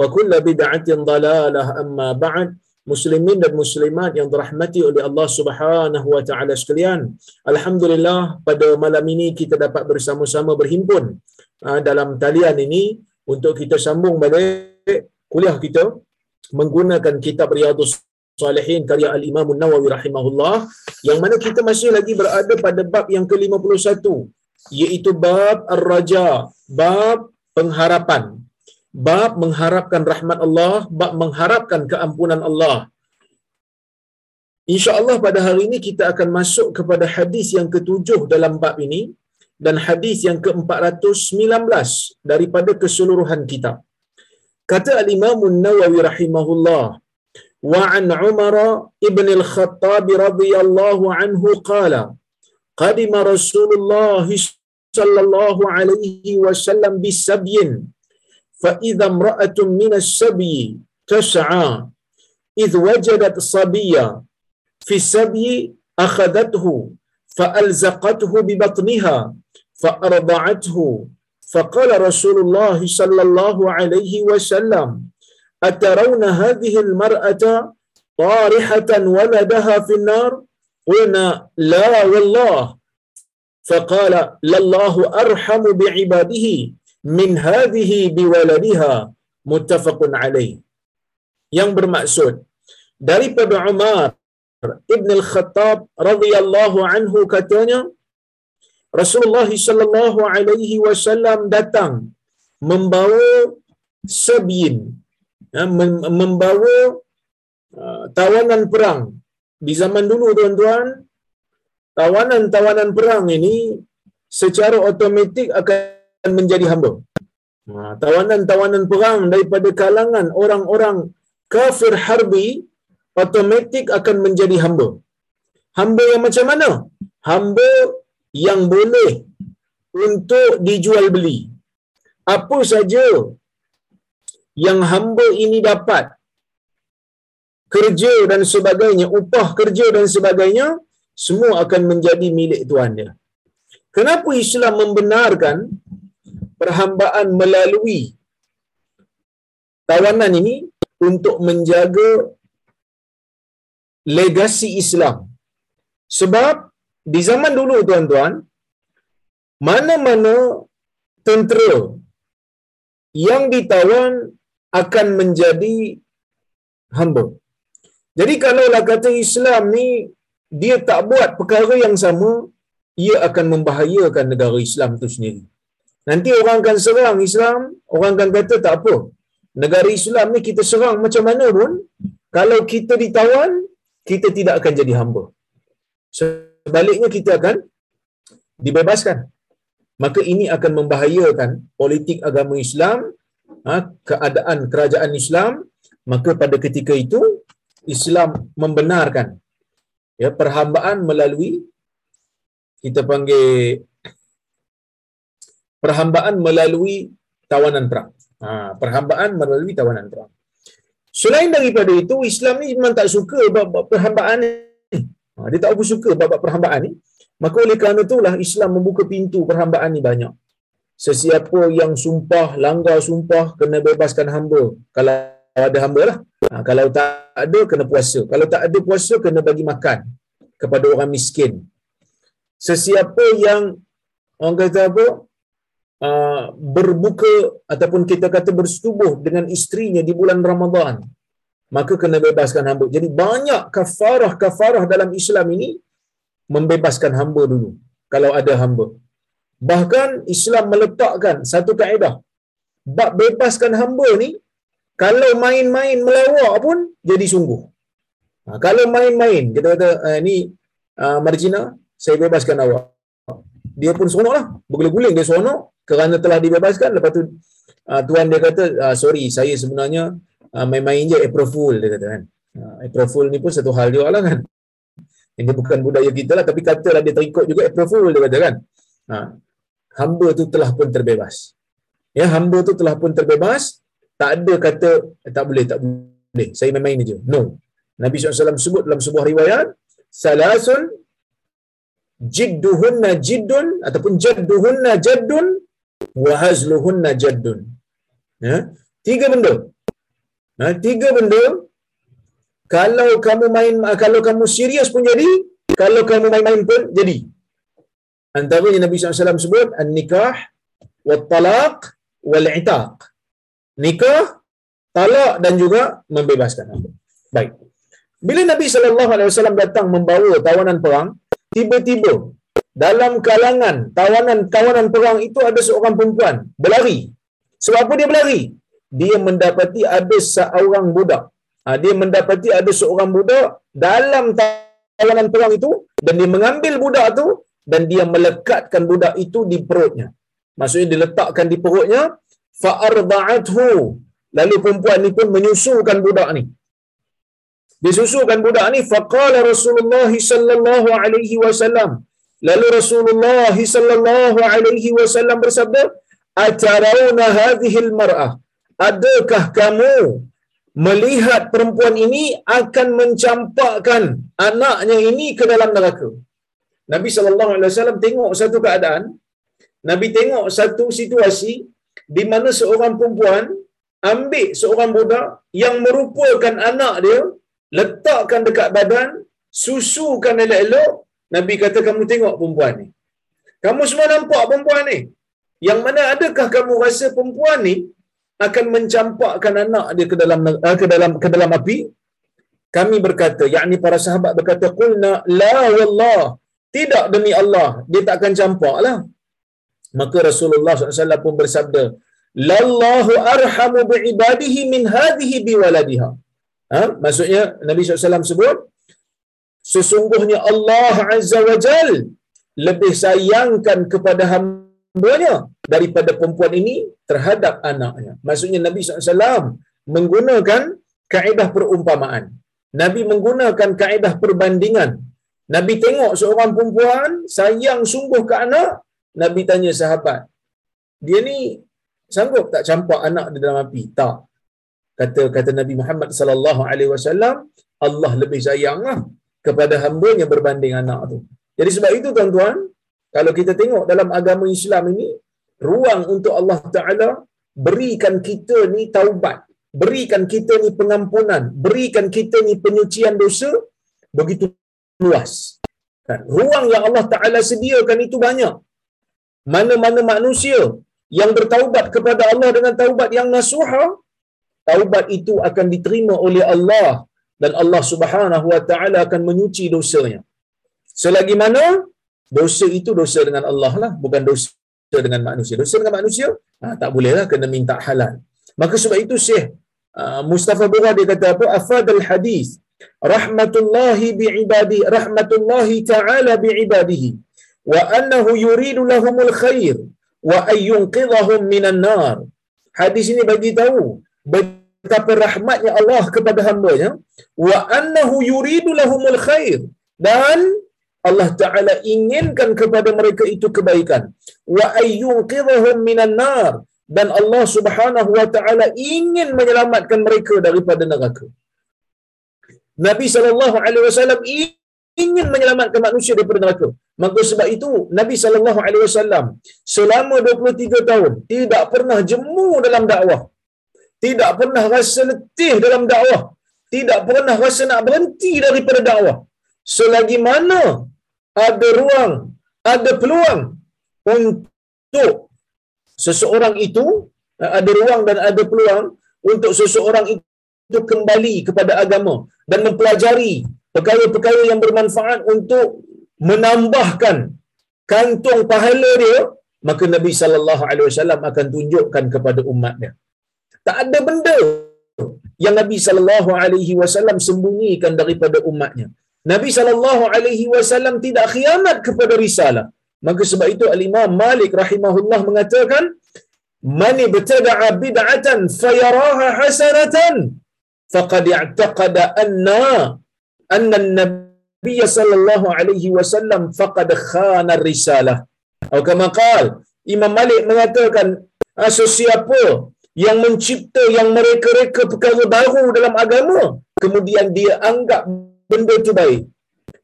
wa kulla bid'atin dalalah amma ba'd. Muslimin dan muslimat yang dirahmati oleh Allah Subhanahu wa taala sekalian alhamdulillah pada malam ini kita dapat bersama-sama berhimpun uh, dalam talian ini untuk kita sambung balik kuliah kita menggunakan kitab riyadhus salihin karya al-Imam An-Nawawi rahimahullah yang mana kita masih lagi berada pada bab yang ke-51 iaitu bab ar-raja bab pengharapan bab mengharapkan rahmat Allah, bab mengharapkan keampunan Allah. Insya-Allah pada hari ini kita akan masuk kepada hadis yang ketujuh dalam bab ini dan hadis yang ke-419 daripada keseluruhan kitab. Kata al-Imam An-Nawawi rahimahullah, wa an Umar ibn al-Khattab radhiyallahu anhu qala, qadima Rasulullah sallallahu alaihi wasallam bisabyin فإذا امرأة من السبي تسعى إذ وجدت صبيا في السبي أخذته فألزقته ببطنها فأرضعته. فقال رسول الله صلى الله عليه وسلم أترون هذه المرأة طارحة ولدها في النار؟ قلنا لا والله. فقال لله أرحم بعباده. Min hadhihi biwaladiha muttafaqun alaih. Yang bermaksud daripada Umar Ibn al-Khattab radhiyallahu anhu katanya Rasulullah sallallahu alaihi wasallam datang membawa sabyin membawa tawanan perang. Di zaman dulu tuan-tuan tawanan-tawanan perang ini secara automatik akan menjadi hamba. Ha, tawanan-tawanan perang daripada kalangan orang-orang kafir harbi automatik akan menjadi hamba. Hamba yang macam mana? Hamba yang boleh untuk dijual beli. Apa saja yang hamba ini dapat kerja dan sebagainya, upah kerja dan sebagainya, semua akan menjadi milik tuan dia. Kenapa Islam membenarkan perhambaan melalui tawanan ini untuk menjaga legasi Islam. Sebab di zaman dulu tuan-tuan, mana-mana tentera yang ditawan akan menjadi hamba. Jadi kalaulah kata Islam ni dia tak buat perkara yang sama, ia akan membahayakan negara Islam itu sendiri. Nanti orang akan serang Islam, orang akan kata tak apa. Negara Islam ni kita serang macam mana pun, kalau kita ditawan, kita tidak akan jadi hamba. Sebaliknya kita akan dibebaskan. Maka ini akan membahayakan politik agama Islam, ha, keadaan kerajaan Islam, maka pada ketika itu Islam membenarkan ya perhambaan melalui kita panggil perhambaan melalui tawanan perang. Ha, perhambaan melalui tawanan perang. Selain daripada itu, Islam ni memang tak suka bab perhambaan ni. Ha, dia tak apa suka bab perhambaan ni. Maka oleh kerana itulah Islam membuka pintu perhambaan ni banyak. Sesiapa yang sumpah, langgar sumpah, kena bebaskan hamba. Kalau ada hamba lah. Ha, kalau tak ada, kena puasa. Kalau tak ada puasa, kena bagi makan kepada orang miskin. Sesiapa yang, orang kata apa, uh, berbuka ataupun kita kata bersetubuh dengan isterinya di bulan Ramadan, maka kena bebaskan hamba. Jadi banyak kafarah-kafarah dalam Islam ini membebaskan hamba dulu kalau ada hamba. Bahkan Islam meletakkan satu kaedah. Bab bebaskan hamba ni kalau main-main melawak pun jadi sungguh. Ha, kalau main-main kita kata eh, ni uh, Marjina saya bebaskan awak. Dia pun seronok lah. Berguling-guling dia seronok kerana telah dibebaskan. Lepas tu uh, tuan dia kata uh, sorry saya sebenarnya uh, main-main je April Fool dia kata kan. Uh, April Fool ni pun satu hal dia lah kan. Ini bukan budaya kita lah tapi katalah dia terikut juga April Fool dia kata kan. Ha, hamba tu telah pun terbebas. Ya, hamba tu telah pun terbebas. Tak ada kata tak boleh, tak boleh. Saya main-main je. No. Nabi SAW sebut dalam sebuah riwayat, Salasun jidduhunna jiddun ataupun jadduhunna jaddun wa hazluhunna jaddun. Ya, tiga benda. Ha, tiga benda. Kalau kamu main kalau kamu serius pun jadi kalau kamu main-main pun jadi. Antaranya Nabi SAW sebut an-nikah wat-talaq wal-i'taq. Nikah talak dan juga membebaskan baik. Bila Nabi SAW datang membawa tawanan perang tiba-tiba dalam kalangan tawanan-tawanan perang itu ada seorang perempuan berlari sebab apa dia berlari dia mendapati ada seorang budak ha, dia mendapati ada seorang budak dalam tawanan perang itu dan dia mengambil budak itu dan dia melekatkan budak itu di perutnya. Maksudnya diletakkan di perutnya fa'arda'athu. Lalu perempuan ni pun menyusukan budak ni. Disusukan budak ni faqala Rasulullah sallallahu alaihi wasallam. Lalu Rasulullah sallallahu alaihi wasallam bersabda, "Atarawna hadhihi al-mar'ah? Adakah kamu melihat perempuan ini akan mencampakkan anaknya ini ke dalam neraka. Nabi sallallahu alaihi wasallam tengok satu keadaan, Nabi tengok satu situasi di mana seorang perempuan ambil seorang budak yang merupakan anak dia, letakkan dekat badan, susukan elok-elok, Nabi kata kamu tengok perempuan ni. Kamu semua nampak perempuan ni? Yang mana adakah kamu rasa perempuan ni akan mencampakkan anak dia ke dalam uh, ke dalam ke dalam api kami berkata yakni para sahabat berkata qulna la wallah tidak demi Allah dia tak akan campaklah maka Rasulullah SAW pun bersabda lallahu arhamu bi ibadihi min hadhihi bi waladiha ha? maksudnya Nabi SAW sebut sesungguhnya Allah Azza wa Jal lebih sayangkan kepada hamba hambanya daripada perempuan ini terhadap anaknya. Maksudnya Nabi SAW menggunakan kaedah perumpamaan. Nabi menggunakan kaedah perbandingan. Nabi tengok seorang perempuan sayang sungguh ke anak, Nabi tanya sahabat, dia ni sanggup tak campak anak di dalam api? Tak. Kata kata Nabi Muhammad sallallahu alaihi wasallam, Allah lebih sayanglah kepada hamba-Nya berbanding anak tu. Jadi sebab itu tuan-tuan, kalau kita tengok dalam agama Islam ini, ruang untuk Allah Ta'ala berikan kita ni taubat. Berikan kita ni pengampunan. Berikan kita ni penyucian dosa begitu luas. Kan? Ruang yang Allah Ta'ala sediakan itu banyak. Mana-mana manusia yang bertaubat kepada Allah dengan taubat yang nasuha, taubat itu akan diterima oleh Allah dan Allah Subhanahu Wa Ta'ala akan menyuci dosanya. Selagi mana dosa itu dosa dengan Allah lah bukan dosa dengan manusia. Dosa dengan manusia ha, tak boleh lah kena minta halal. Maka sebab itu Syekh uh, Mustafa Bura dia kata apa? Afadal hadis rahmatullahi bi'ibadi rahmatullahi ta'ala bi'ibadihi wa annahu yuridu lahumul khair wa ayyunqidhahum minan nar. Hadis ini bagi tahu betapa rahmatnya Allah kepada hamba-Nya wa annahu yuridu lahumul khair dan Allah Taala inginkan kepada mereka itu kebaikan wa ayyunqidhahum minan nar dan Allah Subhanahu wa taala ingin menyelamatkan mereka daripada neraka Nabi sallallahu alaihi wasallam ingin menyelamatkan manusia daripada neraka. Maka sebab itu Nabi sallallahu alaihi wasallam selama 23 tahun tidak pernah jemu dalam dakwah. Tidak pernah rasa letih dalam dakwah. Tidak pernah rasa nak berhenti daripada dakwah. Selagi mana ada ruang, ada peluang untuk seseorang itu ada ruang dan ada peluang untuk seseorang itu kembali kepada agama dan mempelajari perkara-perkara yang bermanfaat untuk menambahkan kantung pahala dia maka Nabi sallallahu alaihi wasallam akan tunjukkan kepada umatnya tak ada benda yang Nabi sallallahu alaihi wasallam sembunyikan daripada umatnya. Nabi sallallahu alaihi wasallam tidak khianat kepada risalah. Maka sebab itu al-Imam Malik rahimahullah mengatakan man ibtada'a bid'atan fayaraha hasanatan faqad i'taqada anna anna an-nabiy sallallahu alaihi wasallam faqad khana risalah. Atau kama qal Imam Malik mengatakan sesiapa yang mencipta yang mereka-reka perkara baru dalam agama kemudian dia anggap benda tu baik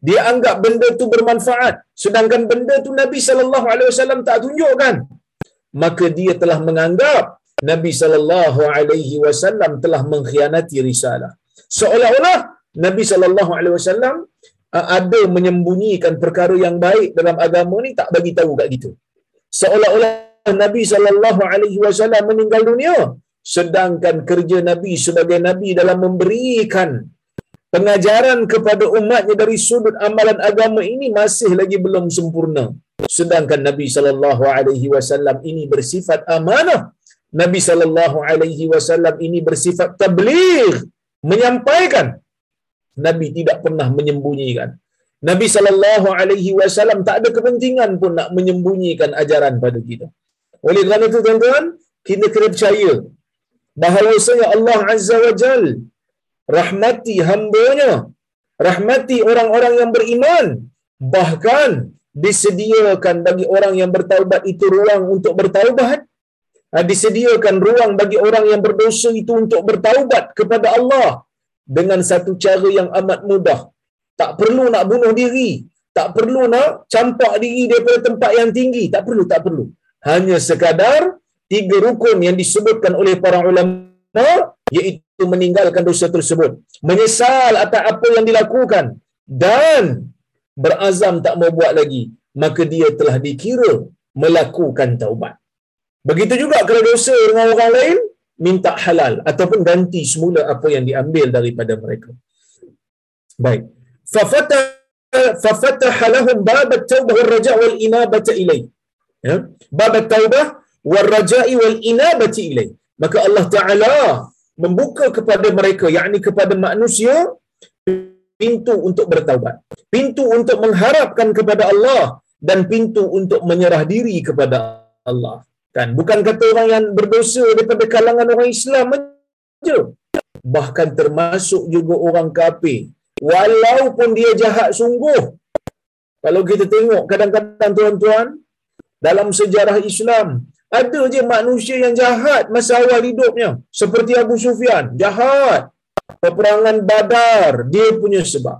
dia anggap benda tu bermanfaat sedangkan benda tu Nabi sallallahu alaihi wasallam tak tunjukkan maka dia telah menganggap Nabi sallallahu alaihi wasallam telah mengkhianati risalah. Seolah-olah Nabi sallallahu alaihi wasallam uh, ada menyembunyikan perkara yang baik dalam agama ni tak bagi tahu kat kita. Seolah-olah Nabi sallallahu alaihi wasallam meninggal dunia. Sedangkan kerja Nabi sebagai nabi dalam memberikan pengajaran kepada umatnya dari sudut amalan agama ini masih lagi belum sempurna. Sedangkan Nabi sallallahu alaihi wasallam ini bersifat amanah. Nabi sallallahu alaihi wasallam ini bersifat tabligh menyampaikan. Nabi tidak pernah menyembunyikan. Nabi sallallahu alaihi wasallam tak ada kepentingan pun nak menyembunyikan ajaran pada kita oleh kerana itu tuan-tuan kita kena percaya bahawasanya Allah azza wa jal rahmati hamba-Nya rahmati orang-orang yang beriman bahkan disediakan bagi orang yang bertaubat itu ruang untuk bertaubat. Ha, disediakan ruang bagi orang yang berdosa itu untuk bertaubat kepada Allah dengan satu cara yang amat mudah. Tak perlu nak bunuh diri tak perlu nak campak diri daripada tempat yang tinggi. Tak perlu tak perlu hanya sekadar tiga rukun yang disebutkan oleh para ulama iaitu meninggalkan dosa tersebut. Menyesal atas apa yang dilakukan dan berazam tak mau buat lagi maka dia telah dikira melakukan taubat. Begitu juga kalau dosa dengan orang lain minta halal ataupun ganti semula apa yang diambil daripada mereka. Baik. Fafata fafataha lahum bab at-taubah wal raja' wal ya? Bab at-taubah wal raja'i wal inabah ilai. Maka Allah taala membuka kepada mereka yakni kepada manusia pintu untuk bertaubat. Pintu untuk mengharapkan kepada Allah dan pintu untuk menyerah diri kepada Allah. Kan? Bukan kata orang yang berdosa daripada kalangan orang Islam saja bahkan termasuk juga orang kafir. Walaupun dia jahat sungguh. Kalau kita tengok kadang-kadang tuan-tuan dalam sejarah Islam ada je manusia yang jahat masa awal hidupnya. Seperti Abu Sufyan jahat. Peperangan Badar dia punya sebab.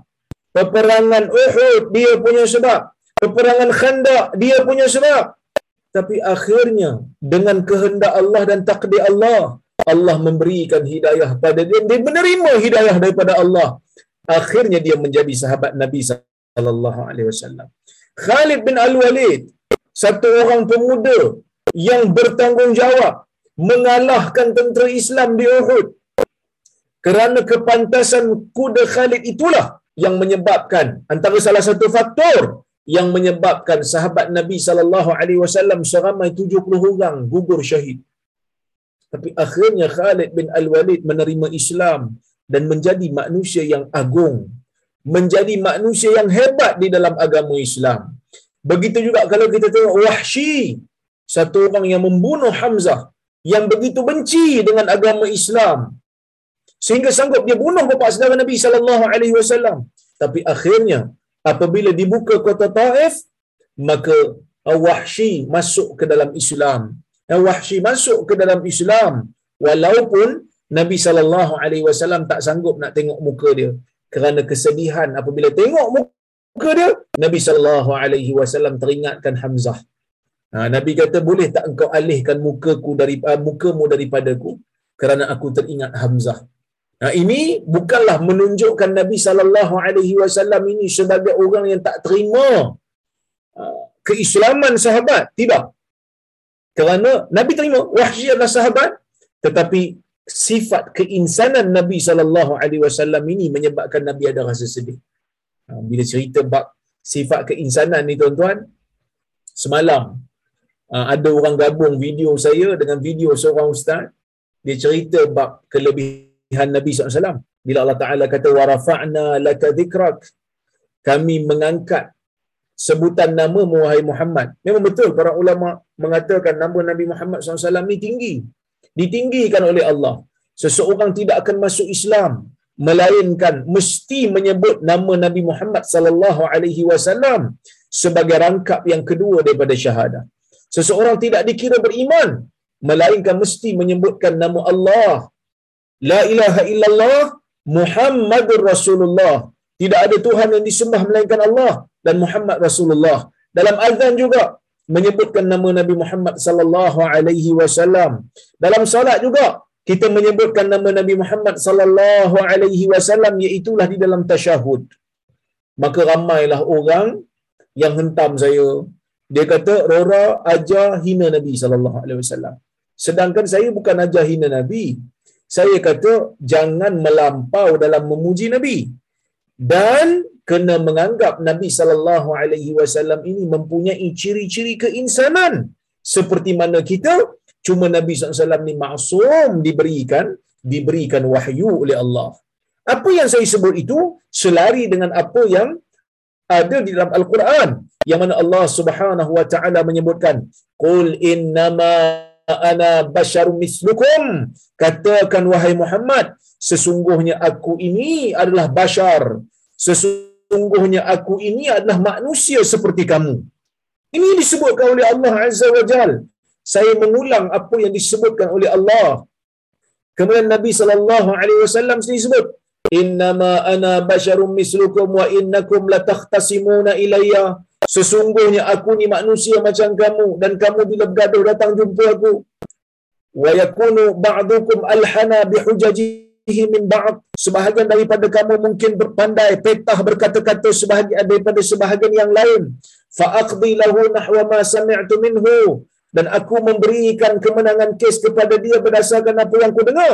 Peperangan Uhud dia punya sebab. Peperangan Khandaq dia punya sebab. Tapi akhirnya dengan kehendak Allah dan takdir Allah Allah memberikan hidayah pada dia. Dia menerima hidayah daripada Allah. Akhirnya dia menjadi sahabat Nabi sallallahu alaihi wasallam. Khalid bin Al-Walid satu orang pemuda yang bertanggungjawab mengalahkan tentera Islam di Uhud kerana kepantasan kuda Khalid itulah yang menyebabkan antara salah satu faktor yang menyebabkan sahabat Nabi sallallahu alaihi wasallam seramai 70 orang gugur syahid. Tapi akhirnya Khalid bin Al-Walid menerima Islam dan menjadi manusia yang agung, menjadi manusia yang hebat di dalam agama Islam. Begitu juga kalau kita tengok Wahsy, satu orang yang membunuh Hamzah yang begitu benci dengan agama Islam sehingga sanggup dia bunuh bapa saudara Nabi sallallahu alaihi wasallam. Tapi akhirnya apabila dibuka kota Taif maka Wahsy masuk ke dalam Islam. Wahsy masuk ke dalam Islam walaupun Nabi sallallahu alaihi wasallam tak sanggup nak tengok muka dia kerana kesedihan apabila tengok muka muka dia Nabi sallallahu alaihi wasallam teringatkan Hamzah ha, Nabi kata boleh tak engkau alihkan mukaku dari uh, mukamu daripadaku kerana aku teringat Hamzah Nah, ini bukanlah menunjukkan Nabi sallallahu alaihi wasallam ini sebagai orang yang tak terima uh, keislaman sahabat. Tidak. Kerana Nabi terima wahyu adalah sahabat tetapi sifat keinsanan Nabi sallallahu alaihi wasallam ini menyebabkan Nabi ada rasa sedih. Ha, bila cerita bab sifat keinsanan ni tuan-tuan semalam ha, ada orang gabung video saya dengan video seorang ustaz. Dia cerita bab kelebihan Nabi SAW bila Allah Ta'ala kata warafa'na laka zikrak kami mengangkat sebutan nama Muhammad Muhammad. Memang betul para ulama mengatakan nama Nabi Muhammad SAW ni tinggi. Ditinggikan oleh Allah. Seseorang tidak akan masuk Islam melainkan mesti menyebut nama Nabi Muhammad sallallahu alaihi wasallam sebagai rangkap yang kedua daripada syahadah. Seseorang tidak dikira beriman melainkan mesti menyebutkan nama Allah. La ilaha illallah Muhammadur Rasulullah. Tidak ada Tuhan yang disembah melainkan Allah dan Muhammad Rasulullah. Dalam azan juga menyebutkan nama Nabi Muhammad sallallahu alaihi wasallam. Dalam salat juga kita menyebutkan nama Nabi Muhammad sallallahu alaihi wasallam iaitu di dalam tasyahud. Maka ramailah orang yang hentam saya. Dia kata Rora ajar hina Nabi sallallahu alaihi wasallam. Sedangkan saya bukan ajar hina Nabi. Saya kata jangan melampau dalam memuji Nabi. Dan kena menganggap Nabi sallallahu alaihi wasallam ini mempunyai ciri-ciri keinsanan seperti mana kita Cuma Nabi SAW ni maksum diberikan diberikan wahyu oleh Allah. Apa yang saya sebut itu selari dengan apa yang ada di dalam Al-Quran yang mana Allah Subhanahu wa taala menyebutkan qul innama ana basyarum mislukum. Katakan wahai Muhammad sesungguhnya aku ini adalah bashar. Sesungguhnya aku ini adalah manusia seperti kamu. Ini disebutkan oleh Allah Azza wa Jalla saya mengulang apa yang disebutkan oleh Allah. Kemudian Nabi sallallahu alaihi wasallam sendiri sebut, "Innama ana basyarum mislukum wa innakum latakhtasimuna ilayya." Sesungguhnya aku ni manusia macam kamu dan kamu bila bergaduh datang jumpa aku. Wa yakunu ba'dukum alhana bihujajihi min ba'd. Sebahagian daripada kamu mungkin berpandai petah berkata-kata sebahagian daripada sebahagian yang lain. Fa aqdi lahu nahwa ma sami'tu minhu dan aku memberikan kemenangan kes kepada dia berdasarkan apa yang aku dengar.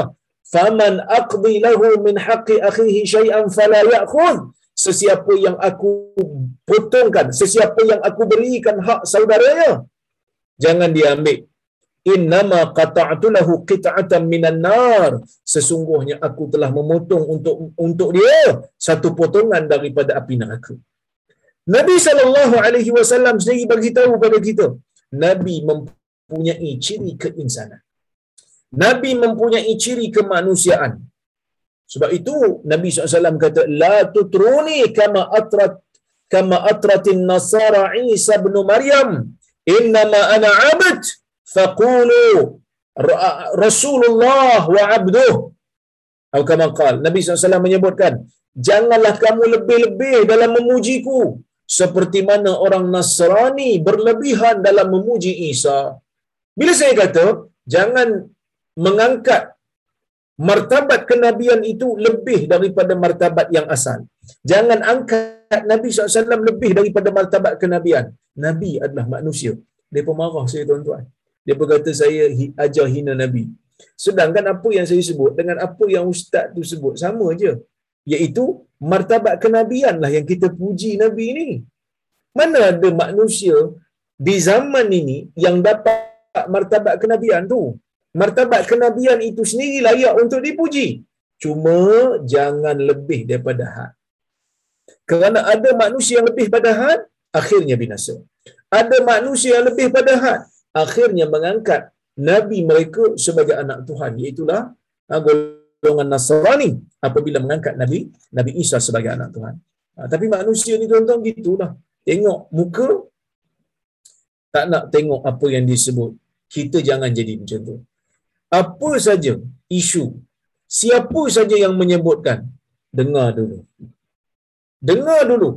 Faman aqdi lahu min haqqi akhihi shay'an fala ya'khudh. Sesiapa yang aku potongkan sesiapa yang aku berikan hak saudaranya jangan dia ambil. Innama qata'tu lahu qit'atan minan nar. Sesungguhnya aku telah memotong untuk untuk dia satu potongan daripada api neraka. Nabi sallallahu alaihi wasallam sendiri bagi tahu kepada kita Nabi mempunyai ciri keinsanan. Nabi mempunyai ciri kemanusiaan. Sebab itu Nabi SAW kata, La tutruni kama atrat kama atratin nasara Isa bin Maryam. Innama ana abad. Faqulu Rasulullah wa abduh. Atau kama qal. Nabi SAW menyebutkan, Janganlah kamu lebih-lebih dalam memujiku seperti mana orang Nasrani berlebihan dalam memuji Isa. Bila saya kata, jangan mengangkat martabat kenabian itu lebih daripada martabat yang asal. Jangan angkat Nabi SAW lebih daripada martabat kenabian. Nabi adalah manusia. Dia pun marah saya tuan-tuan. Dia pun kata saya ajar hina Nabi. Sedangkan apa yang saya sebut dengan apa yang ustaz tu sebut sama je. Iaitu martabat kenabian lah yang kita puji Nabi ni. Mana ada manusia di zaman ini yang dapat martabat kenabian tu? Martabat kenabian itu sendiri layak untuk dipuji. Cuma jangan lebih daripada had. Kerana ada manusia yang lebih pada had, akhirnya binasa. Ada manusia yang lebih pada had, akhirnya mengangkat Nabi mereka sebagai anak Tuhan. Iaitulah ha, golongan Nasrani apabila mengangkat Nabi Nabi Isa sebagai anak Tuhan. Ha, tapi manusia ni tuan-tuan gitulah. Tengok muka tak nak tengok apa yang disebut. Kita jangan jadi macam tu. Apa saja isu, siapa saja yang menyebutkan, dengar dulu. Dengar dulu.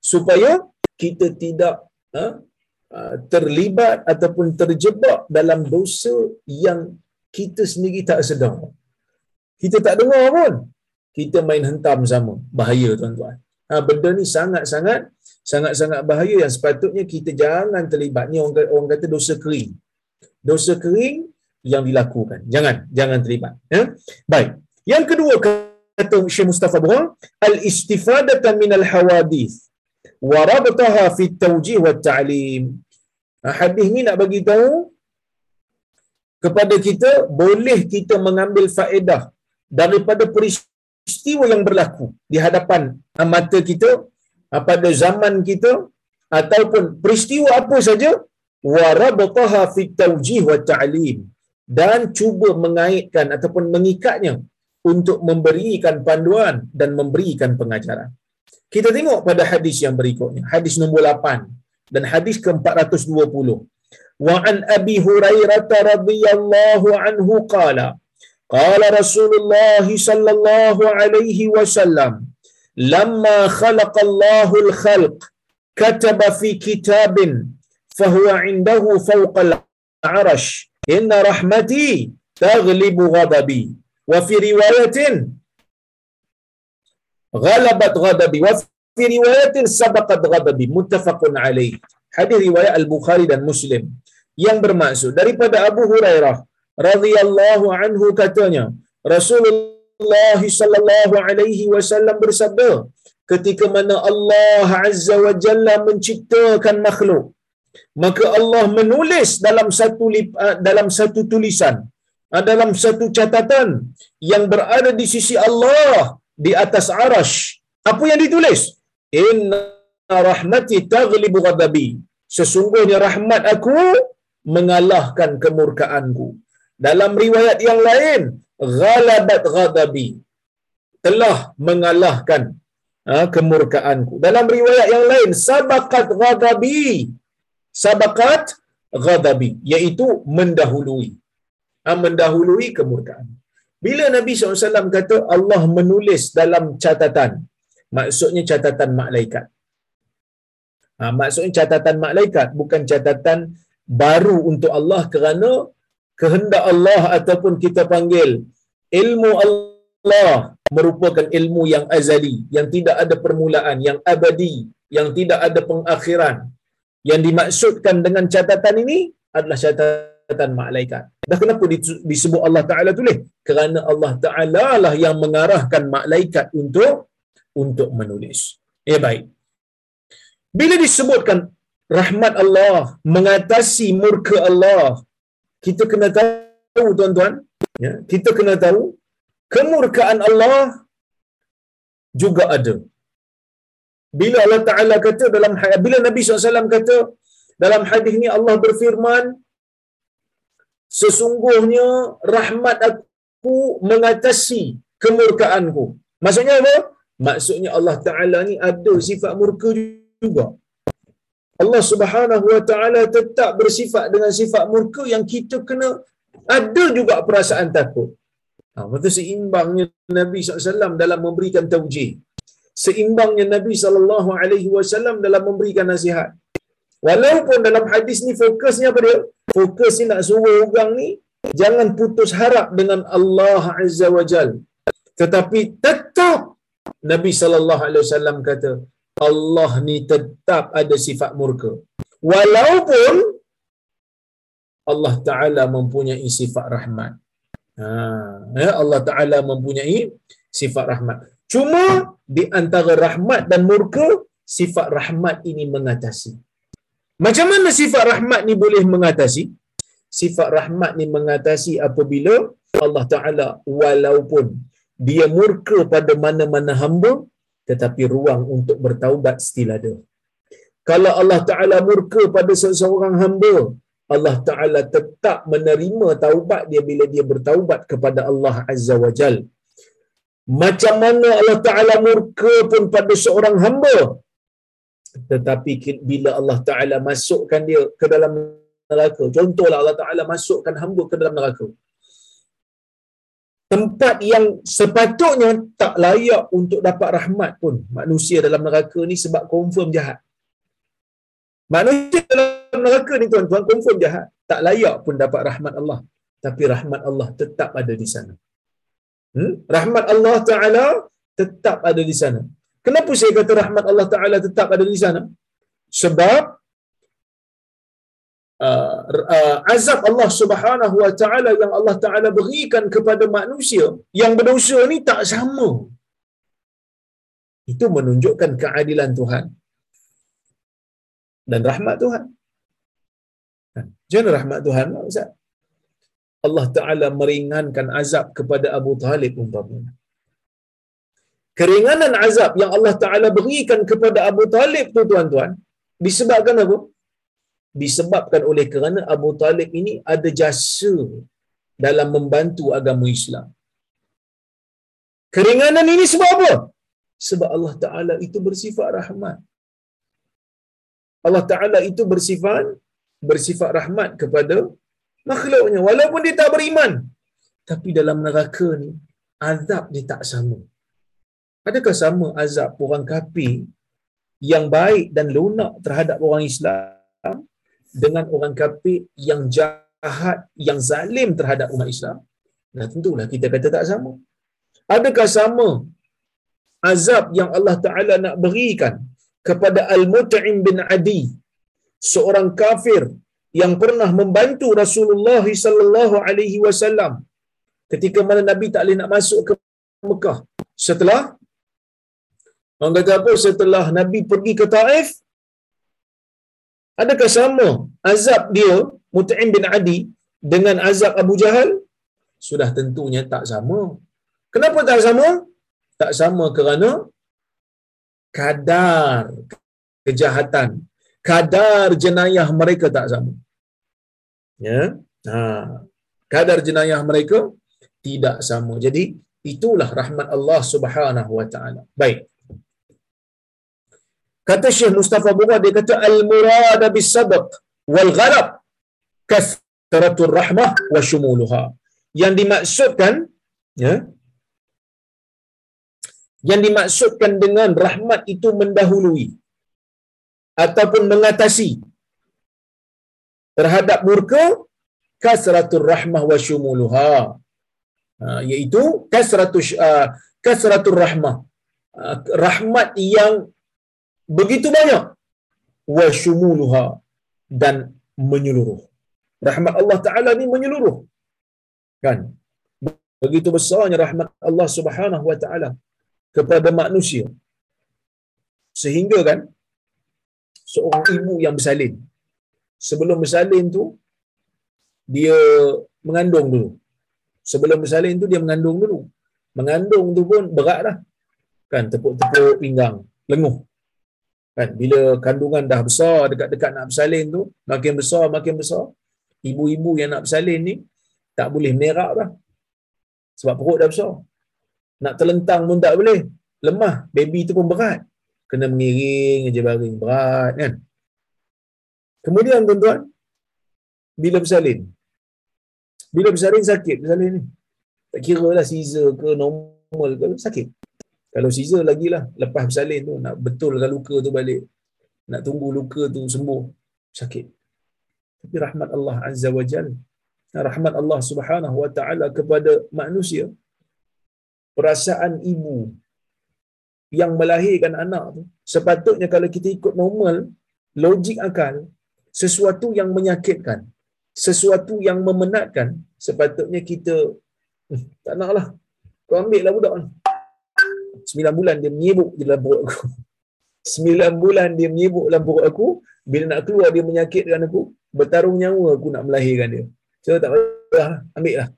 supaya kita tidak ha, uh, terlibat ataupun terjebak dalam dosa yang kita sendiri tak sedar. Kita tak dengar pun. Kita main hentam sama. Bahaya tuan-tuan. Ha, benda ni sangat-sangat sangat-sangat bahaya yang sepatutnya kita jangan terlibat. Ni orang, orang kata dosa kering. Dosa kering yang dilakukan. Jangan, jangan terlibat. Ya? Baik. Yang kedua kata Syekh Mustafa Buhang, al-istifadatan min al-hawadith wa rabtaha fi tawjih wa ta'lim. Ha, hadis ni nak bagi tahu kepada kita boleh kita mengambil faedah daripada peristiwa yang berlaku di hadapan mata kita pada zaman kita ataupun peristiwa apa saja warabtaha fi tawjih wa ta'lim dan cuba mengaitkan ataupun mengikatnya untuk memberikan panduan dan memberikan pengajaran. Kita tengok pada hadis yang berikutnya, hadis nombor 8 dan hadis ke-420. Wa an Abi Hurairah radhiyallahu anhu qala قال رسول الله صلى الله عليه وسلم لما خلق الله الخلق كتب في كتاب فهو عنده فوق العرش إن رحمتي تغلب غضبي. وفي رواية غلبت غضبي. وفي رواية سبقت غضبي. متفق عليه. riwayat Al-Bukhari dan Muslim. Yang bermaksud daripada Abu Hurairah radhiyallahu anhu katanya Rasulullah sallallahu alaihi wasallam bersabda ketika mana Allah azza wa jalla menciptakan makhluk maka Allah menulis dalam satu ah, dalam satu tulisan ah, dalam satu catatan yang berada di sisi Allah di atas arash apa yang ditulis? Inna rahmati taghlibu ghadabi. Sesungguhnya rahmat aku mengalahkan kemurkaanku dalam riwayat yang lain ghalabat ghadabi. Telah mengalahkan ha, kemurkaanku. Dalam riwayat yang lain sabaqat ghadabi. Sabaqat ghadabi iaitu mendahului. Ha, mendahului kemurkaan. Bila Nabi SAW kata Allah menulis dalam catatan maksudnya catatan malaikat. Ha, maksudnya catatan malaikat bukan catatan baru untuk Allah kerana kehendak Allah ataupun kita panggil ilmu Allah merupakan ilmu yang azali, yang tidak ada permulaan, yang abadi, yang tidak ada pengakhiran. Yang dimaksudkan dengan catatan ini adalah catatan malaikat. Dah kenapa disebut Allah Ta'ala tulis? Kerana Allah Ta'ala lah yang mengarahkan malaikat untuk untuk menulis. Ya baik. Bila disebutkan rahmat Allah mengatasi murka Allah, kita kena tahu tuan-tuan, ya, kita kena tahu kemurkaan Allah juga ada. Bila Allah Taala kata dalam bila Nabi SAW kata dalam hadis ni Allah berfirman sesungguhnya rahmat aku mengatasi kemurkaanku. Maksudnya apa? Maksudnya Allah Taala ni ada sifat murka juga. Allah Subhanahu Wa Taala tetap bersifat dengan sifat murka yang kita kena ada juga perasaan takut. Ha, maka seimbangnya Nabi SAW dalam memberikan taujih. Seimbangnya Nabi SAW dalam memberikan nasihat. Walaupun dalam hadis ni fokusnya apa dia? Fokus ni nak suruh orang ni jangan putus harap dengan Allah Azza wa Jal. Tetapi tetap Nabi SAW kata, Allah ni tetap ada sifat murka. Walaupun Allah Ta'ala mempunyai sifat rahmat. Ha, ya, Allah Ta'ala mempunyai sifat rahmat. Cuma di antara rahmat dan murka, sifat rahmat ini mengatasi. Macam mana sifat rahmat ni boleh mengatasi? Sifat rahmat ni mengatasi apabila Allah Ta'ala walaupun dia murka pada mana-mana hamba, tetapi ruang untuk bertaubat still ada. Kalau Allah Ta'ala murka pada seseorang hamba, Allah Ta'ala tetap menerima taubat dia bila dia bertaubat kepada Allah Azza wa Jal. Macam mana Allah Ta'ala murka pun pada seorang hamba, tetapi bila Allah Ta'ala masukkan dia ke dalam neraka, contohlah Allah Ta'ala masukkan hamba ke dalam neraka, tempat yang sepatutnya tak layak untuk dapat rahmat pun manusia dalam neraka ni sebab confirm jahat. Manusia dalam neraka ni tuan-tuan confirm jahat. Tak layak pun dapat rahmat Allah. Tapi rahmat Allah tetap ada di sana. Hmm? Rahmat Allah Ta'ala tetap ada di sana. Kenapa saya kata rahmat Allah Ta'ala tetap ada di sana? Sebab uh, uh, azab Allah Subhanahu Wa Ta'ala yang Allah Ta'ala berikan kepada manusia yang berdosa ni tak sama. Itu menunjukkan keadilan Tuhan dan rahmat Tuhan. Jangan rahmat Tuhan lah Ustaz. Allah Ta'ala meringankan azab kepada Abu Talib umpamanya. Keringanan azab yang Allah Ta'ala berikan kepada Abu Talib tu tuan-tuan, disebabkan apa? Disebabkan oleh kerana Abu Talib ini ada jasa dalam membantu agama Islam. Keringanan ini sebab apa? Sebab Allah Ta'ala itu bersifat rahmat. Allah Ta'ala itu bersifat bersifat rahmat kepada makhluknya. Walaupun dia tak beriman. Tapi dalam neraka ni, azab dia tak sama. Adakah sama azab orang kafir yang baik dan lunak terhadap orang Islam dengan orang kafir yang jahat, yang zalim terhadap umat Islam? Nah tentulah kita kata tak sama. Adakah sama azab yang Allah Ta'ala nak berikan kepada Al-Mut'im bin Adi, seorang kafir yang pernah membantu Rasulullah sallallahu alaihi wasallam ketika mana Nabi tak boleh nak masuk ke Mekah. Setelah Orang kata apa? Setelah Nabi pergi ke Taif, adakah sama azab dia, Mut'im bin Adi, dengan azab Abu Jahal? Sudah tentunya tak sama. Kenapa tak sama? Tak sama kerana kadar kejahatan, kadar jenayah mereka tak sama. Ya. Ha. Kadar jenayah mereka tidak sama. Jadi itulah rahmat Allah Subhanahu wa taala. Baik. Kata Syekh Mustafa Bukhari dia kata al-murad bis sabq wal ghalab kasratur rahmah wa shumuluha. Yang dimaksudkan ya yang dimaksudkan dengan rahmat itu mendahului ataupun mengatasi terhadap murka kasratur rahmah wa shumuluha ha, iaitu kasratus uh, kasratur rahmah uh, rahmat yang begitu banyak. Wa shumuluha dan menyeluruh. Rahmat Allah taala ni menyeluruh. Kan? Begitu besarnya rahmat Allah Subhanahu wa taala kepada manusia. Sehingga kan seorang ibu yang bersalin. Sebelum bersalin tu dia mengandung dulu. Sebelum bersalin tu dia mengandung dulu. Mengandung tu pun berat lah kan tepuk-tepuk pinggang. Lenguh kan bila kandungan dah besar dekat-dekat nak bersalin tu makin besar makin besar ibu-ibu yang nak bersalin ni tak boleh merak dah sebab perut dah besar nak terlentang pun tak boleh. Lemah. Baby tu pun berat. Kena mengiring je baring. Berat kan. Kemudian tuan-tuan, bila bersalin. Bila bersalin sakit bersalin ni. Tak kira lah Caesar ke normal ke sakit. Kalau Caesar lagi lah lepas bersalin tu nak betulkan luka tu balik. Nak tunggu luka tu sembuh. Sakit. Tapi rahmat Allah Azza wa Jal. Rahmat Allah Subhanahu wa Ta'ala kepada manusia perasaan ibu yang melahirkan anak tu sepatutnya kalau kita ikut normal logik akal sesuatu yang menyakitkan sesuatu yang memenatkan sepatutnya kita hmm, tak naklah kau ambil lah budak ni sembilan bulan dia menyibuk di dalam perut aku sembilan bulan dia menyibuk dalam perut aku bila nak keluar dia menyakitkan aku bertarung nyawa aku nak melahirkan dia so tak apa ambil lah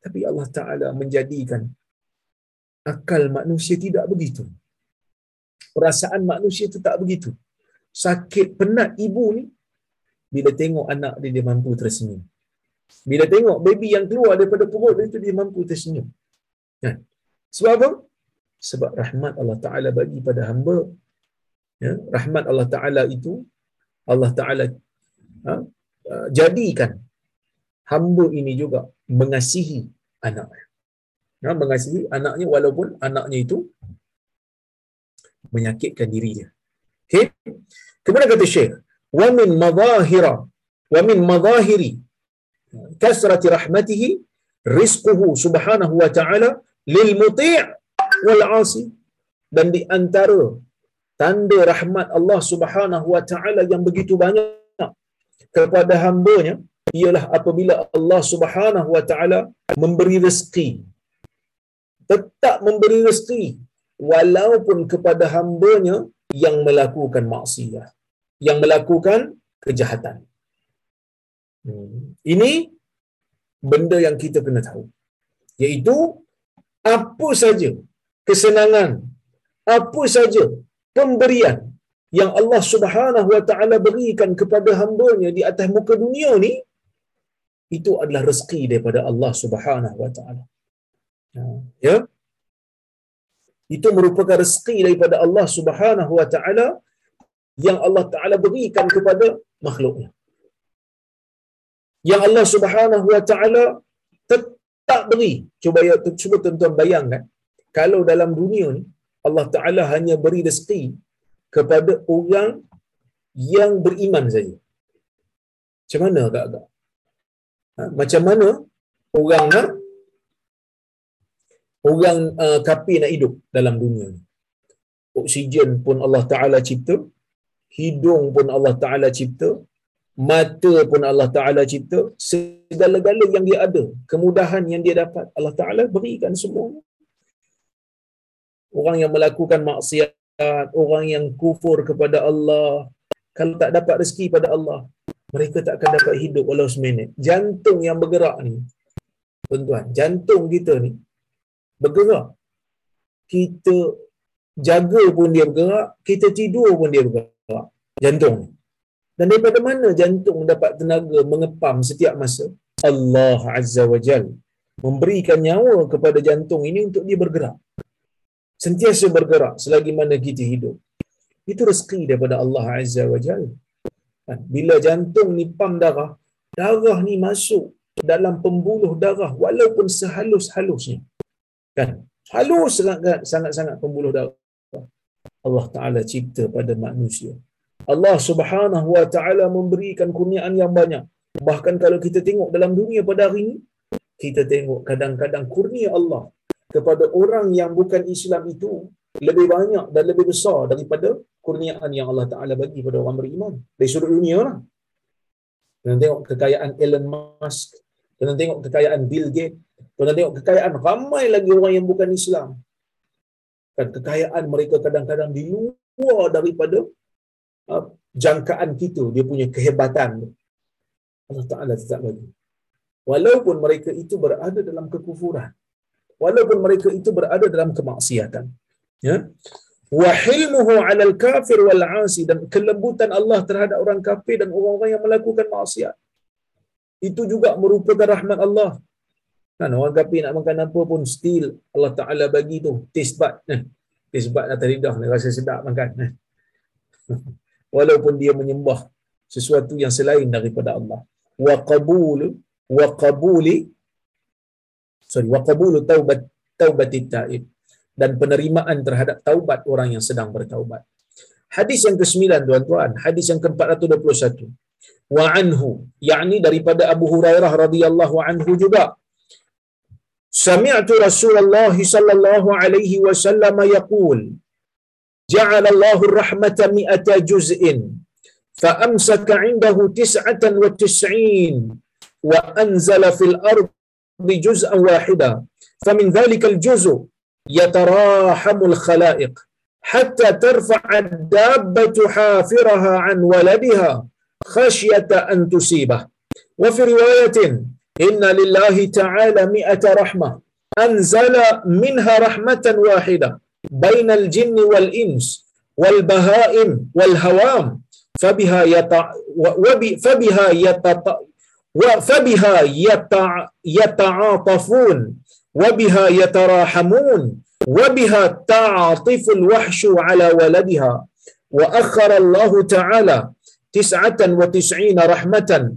tapi Allah Ta'ala menjadikan akal manusia tidak begitu. Perasaan manusia itu tak begitu. Sakit penat ibu ni, bila tengok anak dia, dia mampu tersenyum. Bila tengok baby yang keluar daripada perut dia itu, dia mampu tersenyum. Ya. Sebab apa? Sebab rahmat Allah Ta'ala bagi pada hamba. Ya. Rahmat Allah Ta'ala itu, Allah Ta'ala ha, uh, jadikan hamba ini juga mengasihi anak. Ya, mengasihi anaknya walaupun anaknya itu menyakitkan diri dia. Okay. Kemudian kata Syekh, wa min madahira wa min madahiri kasrati rahmatihi rizquhu subhanahu wa ta'ala lil muti' wal 'asi. Dan di antara tanda rahmat Allah Subhanahu wa taala yang begitu banyak kepada hamba-Nya ialah apabila Allah Subhanahu wa taala memberi rezeki. Tetap memberi rezeki walaupun kepada hamba-Nya yang melakukan maksiat yang melakukan kejahatan. Hmm. ini benda yang kita kena tahu iaitu apa saja kesenangan apa saja pemberian yang Allah Subhanahu wa taala berikan kepada hamba-Nya di atas muka dunia ni itu adalah rezeki daripada Allah Subhanahu wa taala. Ya. Itu merupakan rezeki daripada Allah Subhanahu wa taala yang Allah taala berikan kepada makhluknya. Yang Allah Subhanahu wa taala tetap beri. Cuba ya cuba tuan-tuan bayangkan kalau dalam dunia ni Allah Ta'ala hanya beri rezeki kepada orang yang beriman saja. Macam mana agak-agak? Ha, macam mana orang nak orang uh, kafir nak hidup dalam dunia ni? Oksigen pun Allah Ta'ala cipta, hidung pun Allah Ta'ala cipta, mata pun Allah Ta'ala cipta, segala-gala yang dia ada, kemudahan yang dia dapat, Allah Ta'ala berikan semua orang yang melakukan maksiat, orang yang kufur kepada Allah, kalau tak dapat rezeki pada Allah, mereka tak akan dapat hidup walau seminit. Jantung yang bergerak ni, tuan-tuan, jantung kita ni bergerak. Kita jaga pun dia bergerak, kita tidur pun dia bergerak. Jantung. Dan daripada mana jantung dapat tenaga mengepam setiap masa? Allah Azza wa Jal memberikan nyawa kepada jantung ini untuk dia bergerak sentiasa bergerak selagi mana kita hidup. Itu rezeki daripada Allah Azza wa Jal. Kan? Bila jantung ni pam darah, darah ni masuk dalam pembuluh darah walaupun sehalus-halusnya. Kan? Halus sangat-sangat pembuluh darah. Allah Ta'ala cipta pada manusia. Allah Subhanahu Wa Ta'ala memberikan kurniaan yang banyak. Bahkan kalau kita tengok dalam dunia pada hari ini, kita tengok kadang-kadang kurnia Allah kepada orang yang bukan Islam itu lebih banyak dan lebih besar daripada kurniaan yang Allah Ta'ala bagi pada orang beriman. Dari sudut dunia lah. Kita tengok kekayaan Elon Musk. Kita tengok kekayaan Bill Gates. Kita tengok kekayaan ramai lagi orang yang bukan Islam. Dan kekayaan mereka kadang-kadang di luar daripada uh, jangkaan kita. Dia punya kehebatan. Allah Ta'ala tetap bagi. Walaupun mereka itu berada dalam kekufuran walaupun mereka itu berada dalam kemaksiatan ya. Wa hilmuhu 'alal kafir wal 'asi dan kelembutan Allah terhadap orang kafir dan orang-orang yang melakukan maksiat. Itu juga merupakan rahmat Allah. Kan orang kafir nak makan apa pun still Allah Taala bagi tu taste bud eh. Taste bud atas lidah ni rasa sedap makan eh. Walaupun dia menyembah sesuatu yang selain daripada Allah. Wa qabul wa qabuli sorry wa qabulu taubat taubatit taib dan penerimaan terhadap taubat orang yang sedang bertaubat. Hadis yang ke-9 tuan-tuan, hadis yang ke-421. Wa anhu, yakni daripada Abu Hurairah radhiyallahu anhu juga. Sami'tu Rasulullah sallallahu alaihi wasallam yaqul Ja'ala Allahu rahmata mi'ata juz'in fa amsaka 'indahu tis'atan wa tis'in wa بجزءا واحدا فمن ذلك الجزء يتراحم الخلائق حتى ترفع الدابة حافرها عن ولدها خشية أن تصيبه. وفي رواية إن لله تعالى مئة رحمة أنزل منها رحمة واحدة بين الجن والإنس والبهائم والهوام. فبها يتع... وب... فبها يتط... فبها يتعاطفون وبها يتراحمون وبها تعاطف الوحش على ولدها. وأخر الله تعالى تسعة وتسعين رحمة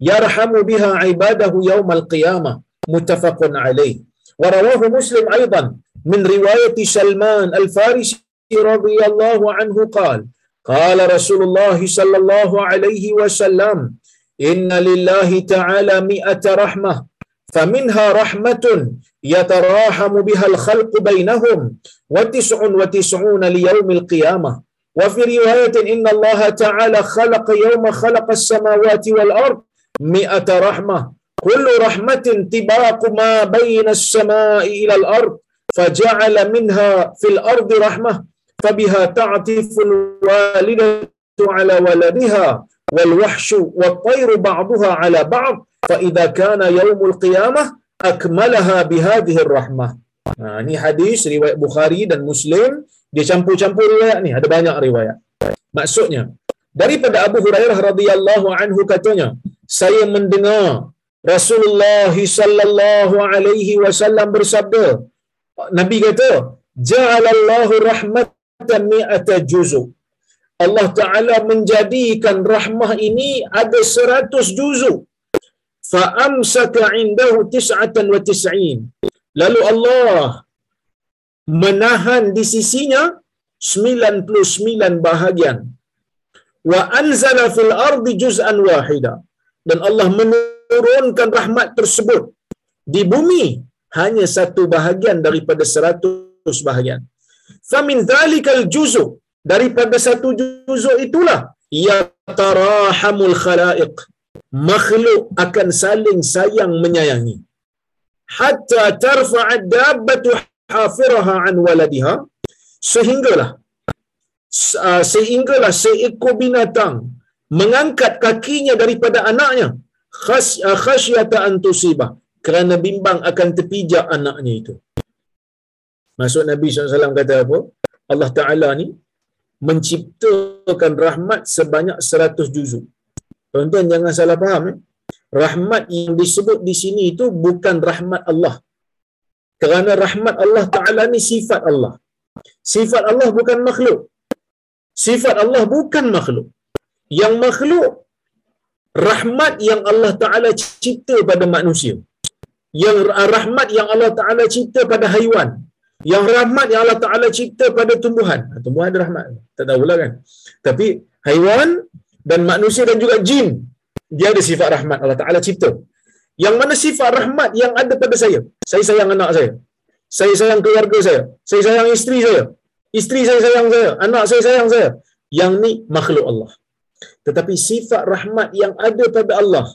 يرحم بها عباده يوم القيامة. متفق عليه. ورواه مسلم أيضا من رواية سلمان الفارسي رضي الله عنه قال قال رسول الله صلى الله عليه وسلم إن لله تعالى مئة رحمة فمنها رحمة يتراحم بها الخلق بينهم وتسع وتسعون ليوم القيامة وفي رواية إن الله تعالى خلق يوم خلق السماوات والأرض مئة رحمة كل رحمة طباق ما بين السماء إلى الأرض فجعل منها في الأرض رحمة فبها تعطف الوالدة على ولدها والوحش والطير بعضها على بعض فإذا كان يوم القيامة أكملها بهذه الرحمة ini hadis riwayat Bukhari dan Muslim. Dia campur-campur riwayat ni. Ada banyak riwayat. Maksudnya daripada Abu Hurairah radhiyallahu anhu katanya saya mendengar Rasulullah sallallahu alaihi wasallam bersabda Nabi kata ja'alallahu rahmatan mi'ata juzu' Allah Ta'ala menjadikan rahmah ini ada seratus juzuk. Indahu tis'atan wa tis'in. Lalu Allah menahan di sisinya 99 bahagian. Wa anzala fil ardi juz'an wahida. Dan Allah menurunkan rahmat tersebut di bumi hanya satu bahagian daripada seratus bahagian. Famin dhalikal juzuk daripada satu juzuk itulah ya tarahamul khalaiq. Makhluk akan saling sayang menyayangi. Hatta tarfa'a dabbatu hafiraha an waladiha. Sehinggalah sehinggalah seekor binatang mengangkat kakinya daripada anaknya. Khasyata antusibah kerana bimbang akan terpijak anaknya itu. Maksud Nabi SAW kata apa? Allah Ta'ala ni menciptakan rahmat sebanyak seratus juzuk. Tuan-tuan jangan salah faham. Eh? Rahmat yang disebut di sini itu bukan rahmat Allah. Kerana rahmat Allah Ta'ala ni sifat Allah. Sifat Allah bukan makhluk. Sifat Allah bukan makhluk. Yang makhluk, rahmat yang Allah Ta'ala cipta pada manusia. Yang rahmat yang Allah Ta'ala cipta pada haiwan yang rahmat yang Allah Ta'ala cipta pada tumbuhan. Ha, tumbuhan rahmat. Tak tahulah kan. Tapi haiwan dan manusia dan juga jin, dia ada sifat rahmat Allah Ta'ala cipta. Yang mana sifat rahmat yang ada pada saya? Saya sayang anak saya. Saya sayang keluarga saya. Saya sayang isteri saya. Isteri saya sayang saya. Anak saya sayang saya. Yang ni makhluk Allah. Tetapi sifat rahmat yang ada pada Allah,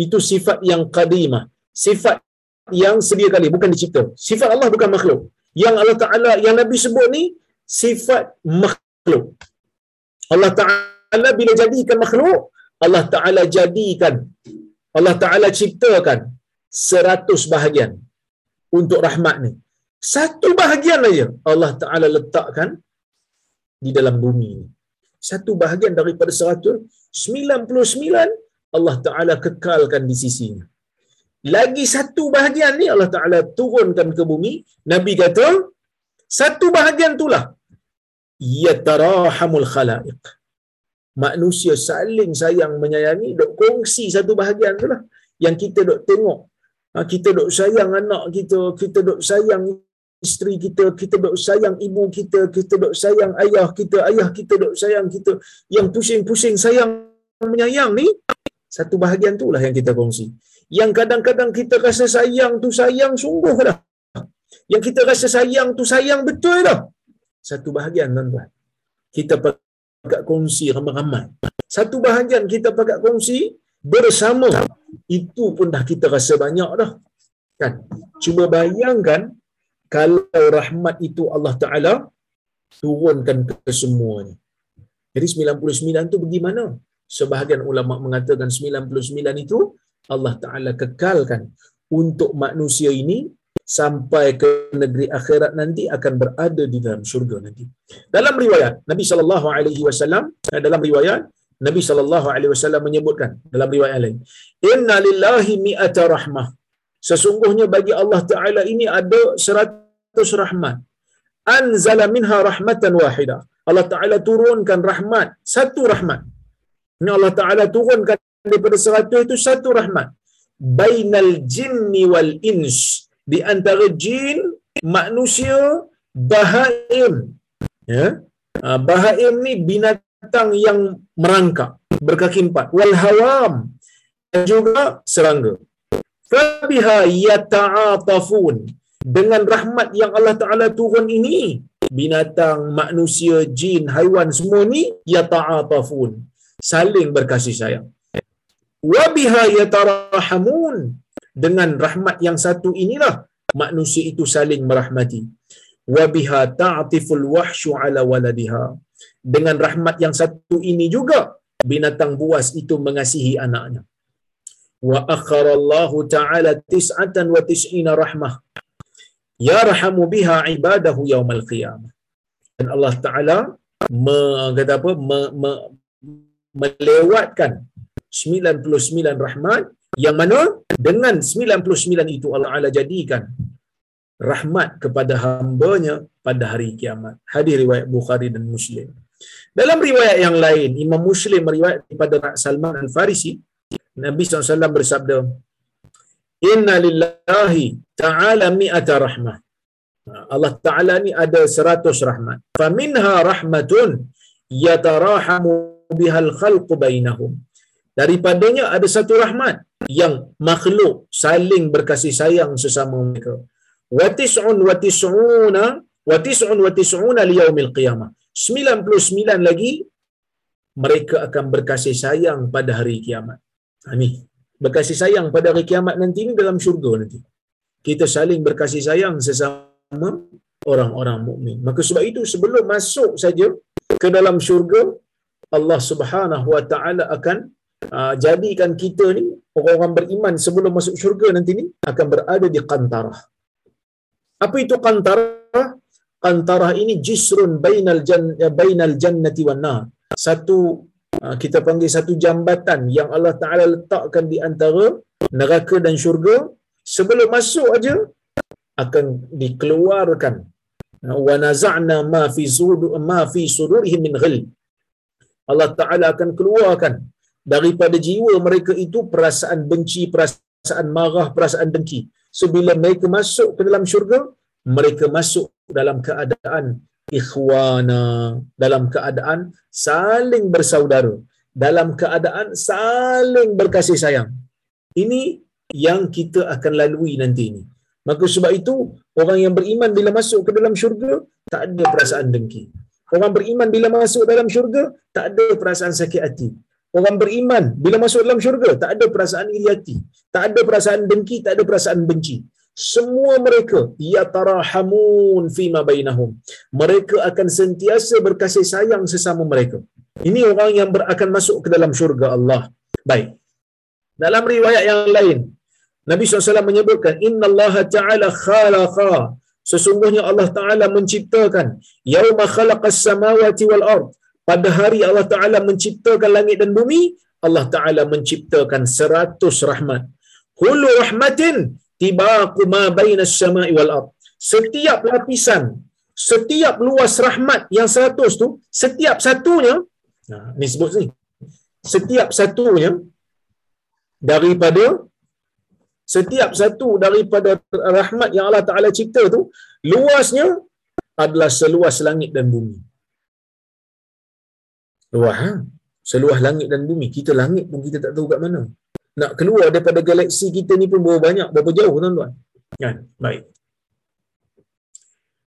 itu sifat yang qadimah. Sifat yang sedia kali bukan dicipta. Sifat Allah bukan makhluk. Yang Allah Taala yang Nabi sebut ni sifat makhluk. Allah Taala bila jadikan makhluk, Allah Taala jadikan Allah Taala ciptakan seratus bahagian untuk rahmat ni. Satu bahagian aja Allah Taala letakkan di dalam bumi ni. Satu bahagian daripada seratus, sembilan puluh sembilan Allah Ta'ala kekalkan di sisinya lagi satu bahagian ni Allah Ta'ala turunkan ke bumi. Nabi kata, satu bahagian itulah. Yatarahamul khalaiq. Manusia saling sayang menyayangi, dok kongsi satu bahagian itulah. Yang kita dok tengok. Ha, kita dok sayang anak kita, kita dok sayang isteri kita, kita dok sayang ibu kita, kita dok sayang ayah kita, ayah kita dok sayang kita. Yang pusing-pusing sayang menyayang ni, satu bahagian itulah yang kita kongsi yang kadang-kadang kita rasa sayang tu sayang sungguh dah. Yang kita rasa sayang tu sayang betul dah. Satu bahagian tuan-tuan. Kita pakat kongsi ramai-ramai. Satu bahagian kita pakat kongsi bersama. Itu pun dah kita rasa banyak dah. Kan? Cuba bayangkan kalau rahmat itu Allah Ta'ala turunkan ke semuanya. Jadi 99 tu bagaimana? Sebahagian ulama mengatakan 99 itu Allah Ta'ala kekalkan untuk manusia ini sampai ke negeri akhirat nanti akan berada di dalam syurga nanti. Dalam riwayat Nabi sallallahu alaihi wasallam eh, dalam riwayat Nabi sallallahu alaihi wasallam menyebutkan dalam riwayat lain, "Inna lillahi mi'ata rahmah." Sesungguhnya bagi Allah Taala ini ada seratus rahmat. Anzala minha rahmatan wahidah. Allah Taala turunkan rahmat, satu rahmat. Ini Allah Taala turunkan daripada seratus itu satu rahmat bainal jinni wal ins di antara jin, manusia, bahaim. Ya. Ah, bahaim ni binatang yang merangkak, berkaki empat. Wal hawam dan juga serangga. Fabiha yata'atafun. Dengan rahmat yang Allah Ta'ala turun ini, binatang, manusia, jin, haiwan semua ni yata'atafun. Saling berkasih sayang. Wabiha yatarahamun. Dengan rahmat yang satu inilah manusia itu saling merahmati. Wabiha ta'atiful wahsyu ala waladiha. Dengan rahmat yang satu ini juga binatang buas itu mengasihi anaknya. Wa akharallahu ta'ala tis'atan wa tis'ina rahmah. Yarhamu biha ibadahu yaumal qiyamah. Dan Allah Ta'ala me, kata apa, me, me, melewatkan 99 rahmat yang mana dengan 99 itu Allah Ta'ala jadikan rahmat kepada hambanya pada hari kiamat. Hadis riwayat Bukhari dan Muslim. Dalam riwayat yang lain, Imam Muslim meriwayat kepada Salman Al-Farisi, Nabi SAW bersabda, Inna lillahi ta'ala mi'ata rahmah. Allah Ta'ala ni ada seratus rahmat. Faminha rahmatun yatarahamu bihal khalqu bainahum. Daripadanya ada satu rahmat yang makhluk saling berkasih sayang sesama mereka. Watis'un watis'una watis'un watis'una liyaumil qiyamah. 99 lagi mereka akan berkasih sayang pada hari kiamat. Ha, ni berkasih sayang pada hari kiamat nanti ni dalam syurga nanti. Kita saling berkasih sayang sesama orang-orang mukmin. Maka sebab itu sebelum masuk saja ke dalam syurga Allah Subhanahu Wa Taala akan uh, jadikan kita ni orang-orang beriman sebelum masuk syurga nanti ni akan berada di qantarah. Apa itu qantarah? Qantarah ini jisrun bainal jan bainal jannati wan nar. Satu uh, kita panggil satu jambatan yang Allah Taala letakkan di antara neraka dan syurga sebelum masuk aja akan dikeluarkan wa naza'na ma fi sudur ma fi sudurihim min ghil Allah Taala akan keluarkan daripada jiwa mereka itu perasaan benci perasaan marah perasaan dengki. So bila mereka masuk ke dalam syurga mereka masuk dalam keadaan ikhwana dalam keadaan saling bersaudara dalam keadaan saling berkasih sayang. Ini yang kita akan lalui nanti ini. Maka sebab itu orang yang beriman bila masuk ke dalam syurga tak ada perasaan dengki orang beriman bila masuk dalam syurga tak ada perasaan sakit hati. Orang beriman bila masuk dalam syurga tak ada perasaan iri hati. Tak ada perasaan dengki tak ada perasaan benci. Semua mereka yatarahamun fima bainahum. Mereka akan sentiasa berkasih sayang sesama mereka. Ini orang yang ber, akan masuk ke dalam syurga Allah. Baik. Dalam riwayat yang lain Nabi SAW menyebutkan Inna Allah Ta'ala khalaqa Sesungguhnya Allah Ta'ala menciptakan. Yawma khalaqas samawati wal ard. Pada hari Allah Ta'ala menciptakan langit dan bumi Allah Ta'ala menciptakan seratus rahmat. Hulu rahmatin Tibaqu ma bainas sama'i wal ard. Setiap lapisan Setiap luas rahmat yang seratus tu Setiap satunya nah, Ni sebut ni Setiap satunya Daripada setiap satu daripada rahmat yang Allah Ta'ala cipta tu, luasnya adalah seluas langit dan bumi. Luas, ha? Seluas langit dan bumi. Kita langit pun kita tak tahu kat mana. Nak keluar daripada galaksi kita ni pun berapa banyak, berapa jauh tuan-tuan. Kan? Baik.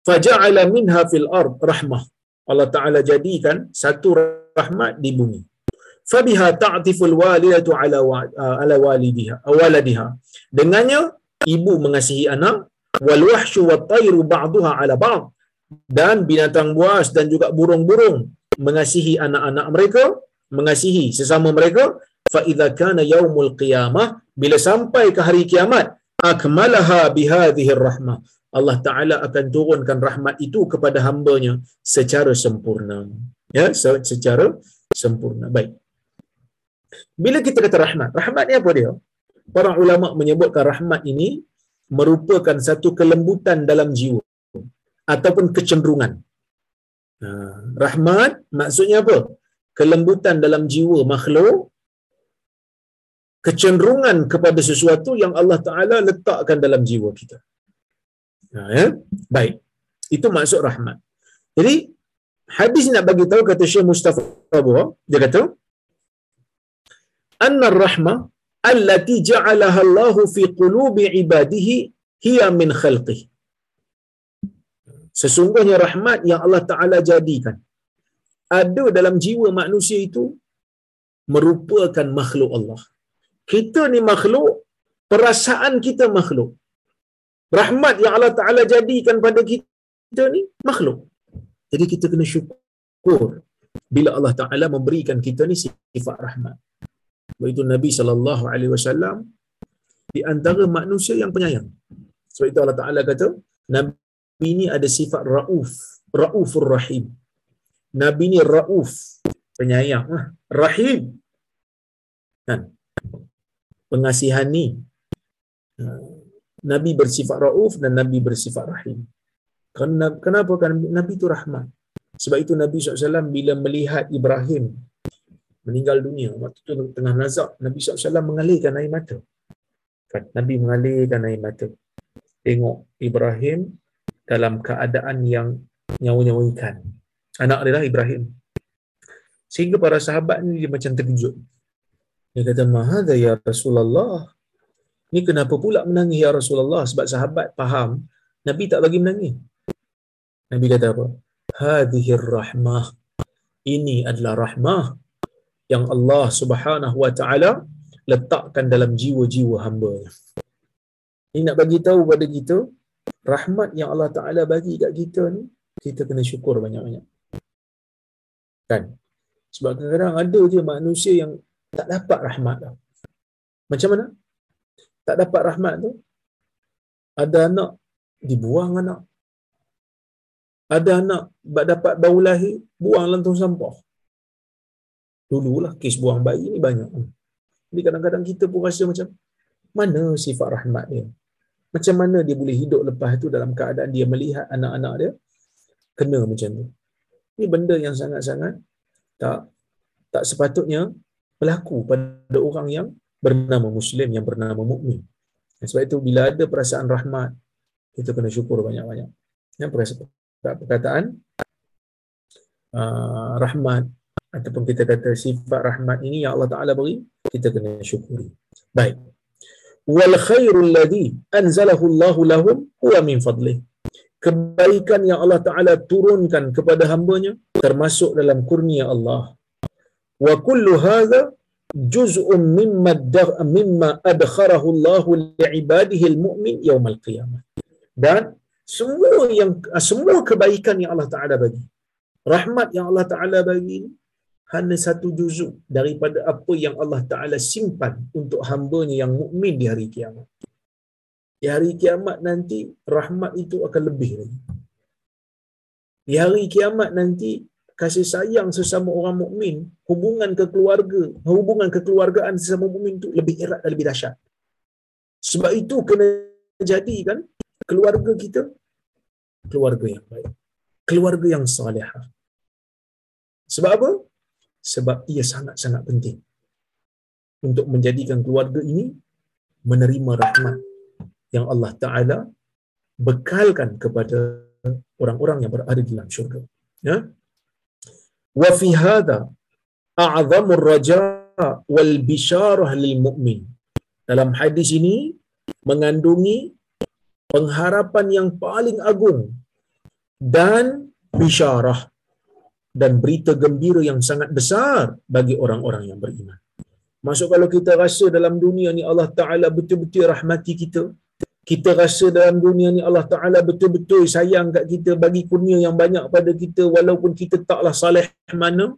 Faja'ala minha fil ard rahmah. Allah Ta'ala jadikan satu rahmat di bumi fabiha ta'tiful walidatu ala uh, ala walidiha waladiha. Dengannya ibu mengasihi anak wal wahsyu wat tayru ba'daha ala ba'd. Dan binatang buas dan juga burung-burung mengasihi anak-anak mereka mengasihi sesama mereka. Fa idza kana yaumul qiyamah bila sampai ke hari kiamat akmalaha bihadhihi rahmah. Allah Taala akan turunkan rahmat itu kepada hambanya secara sempurna. Ya secara sempurna. Baik bila kita kata rahmat, rahmat ni apa dia? Para ulama menyebutkan rahmat ini merupakan satu kelembutan dalam jiwa ataupun kecenderungan. Ha, rahmat maksudnya apa? Kelembutan dalam jiwa makhluk kecenderungan kepada sesuatu yang Allah Taala letakkan dalam jiwa kita. Ha, ya? Baik. Itu maksud rahmat. Jadi hadis nak bagi tahu kata Syekh Mustafa Abu dia kata anna rahmah allati ja'alaha Allah fi qulubi ibadihi hiya min khalqih. Sesungguhnya rahmat yang Allah Taala jadikan ada dalam jiwa manusia itu merupakan makhluk Allah. Kita ni makhluk, perasaan kita makhluk. Rahmat yang Allah Taala jadikan pada kita ni makhluk. Jadi kita kena syukur bila Allah Taala memberikan kita ni sifat rahmat. Begitu Nabi sallallahu alaihi wasallam di antara manusia yang penyayang. Sebab itu Allah Taala kata, Nabi ini ada sifat rauf, raufur rahim. Nabi ni rauf, penyayang, ah, rahim. Kan? Pengasihani. Nabi bersifat rauf dan Nabi bersifat rahim. Kenapa kan Nabi itu rahmat? Sebab itu Nabi SAW bila melihat Ibrahim meninggal dunia, waktu itu tengah nazak, Nabi SAW mengalirkan air mata. Kan? Nabi mengalirkan air mata. Tengok Ibrahim dalam keadaan yang nyawa-nyawa ikan. Anak dia lah Ibrahim. Sehingga para sahabat ni dia macam terkejut. Dia kata, Mahadha ya Rasulullah. Ni kenapa pula menangis ya Rasulullah? Sebab sahabat faham, Nabi tak bagi menangis. Nabi kata apa? Hadihir rahmah. Ini adalah rahmah yang Allah Subhanahu wa taala letakkan dalam jiwa-jiwa hamba Ini nak bagi tahu pada kita rahmat yang Allah Taala bagi kat kita ni kita kena syukur banyak-banyak. Kan? Sebab kadang-kadang ada je manusia yang tak dapat rahmat tu. Macam mana? Tak dapat rahmat tu. Ada anak dibuang anak. Ada anak dapat bau lahir, buang lantung sampah. Dululah kes buang bayi ni banyak. Jadi kadang-kadang kita pun rasa macam mana sifat rahmat dia? Macam mana dia boleh hidup lepas tu dalam keadaan dia melihat anak-anak dia kena macam tu. Ini benda yang sangat-sangat tak tak sepatutnya berlaku pada orang yang bernama Muslim, yang bernama mukmin. Sebab itu bila ada perasaan rahmat, kita kena syukur banyak-banyak. Yang perkataan uh, rahmat ataupun kita kata sifat rahmat ini yang Allah Taala beri kita kena syukuri. Baik. Wal khairul ladhi anzalahu Allah lahum huwa min fadlih. Kebaikan yang Allah Taala turunkan kepada hamba-Nya termasuk dalam kurnia Allah. Wa kullu hadha juz'un mimma mimma adkharahu Allah li'ibadihi al-mu'min yawm al-qiyamah dan semua yang semua kebaikan yang Allah Taala bagi rahmat yang Allah Taala bagi hanya satu juzuk daripada apa yang Allah Taala simpan untuk hamba-Nya yang mukmin di hari kiamat. Di hari kiamat nanti rahmat itu akan lebih lagi. Di hari kiamat nanti kasih sayang sesama orang mukmin, hubungan kekeluarga, hubungan kekeluargaan sesama mukmin itu lebih erat dan lebih dahsyat. Sebab itu kena jadikan keluarga kita keluarga yang baik. Keluarga yang salihah. Sebab apa? Sebab ia sangat-sangat penting. Untuk menjadikan keluarga ini menerima rahmat yang Allah Taala bekalkan kepada orang-orang yang berada di dalam syurga. Ya? Wa fi hadha a'zamur raja wal bisyarah lil mu'min. Dalam hadis ini mengandungi pengharapan yang paling agung dan bisyarah dan berita gembira yang sangat besar bagi orang-orang yang beriman. Masuk kalau kita rasa dalam dunia ni Allah Ta'ala betul-betul rahmati kita, kita rasa dalam dunia ni Allah Ta'ala betul-betul sayang kat kita, bagi kurnia yang banyak pada kita walaupun kita taklah salih mana,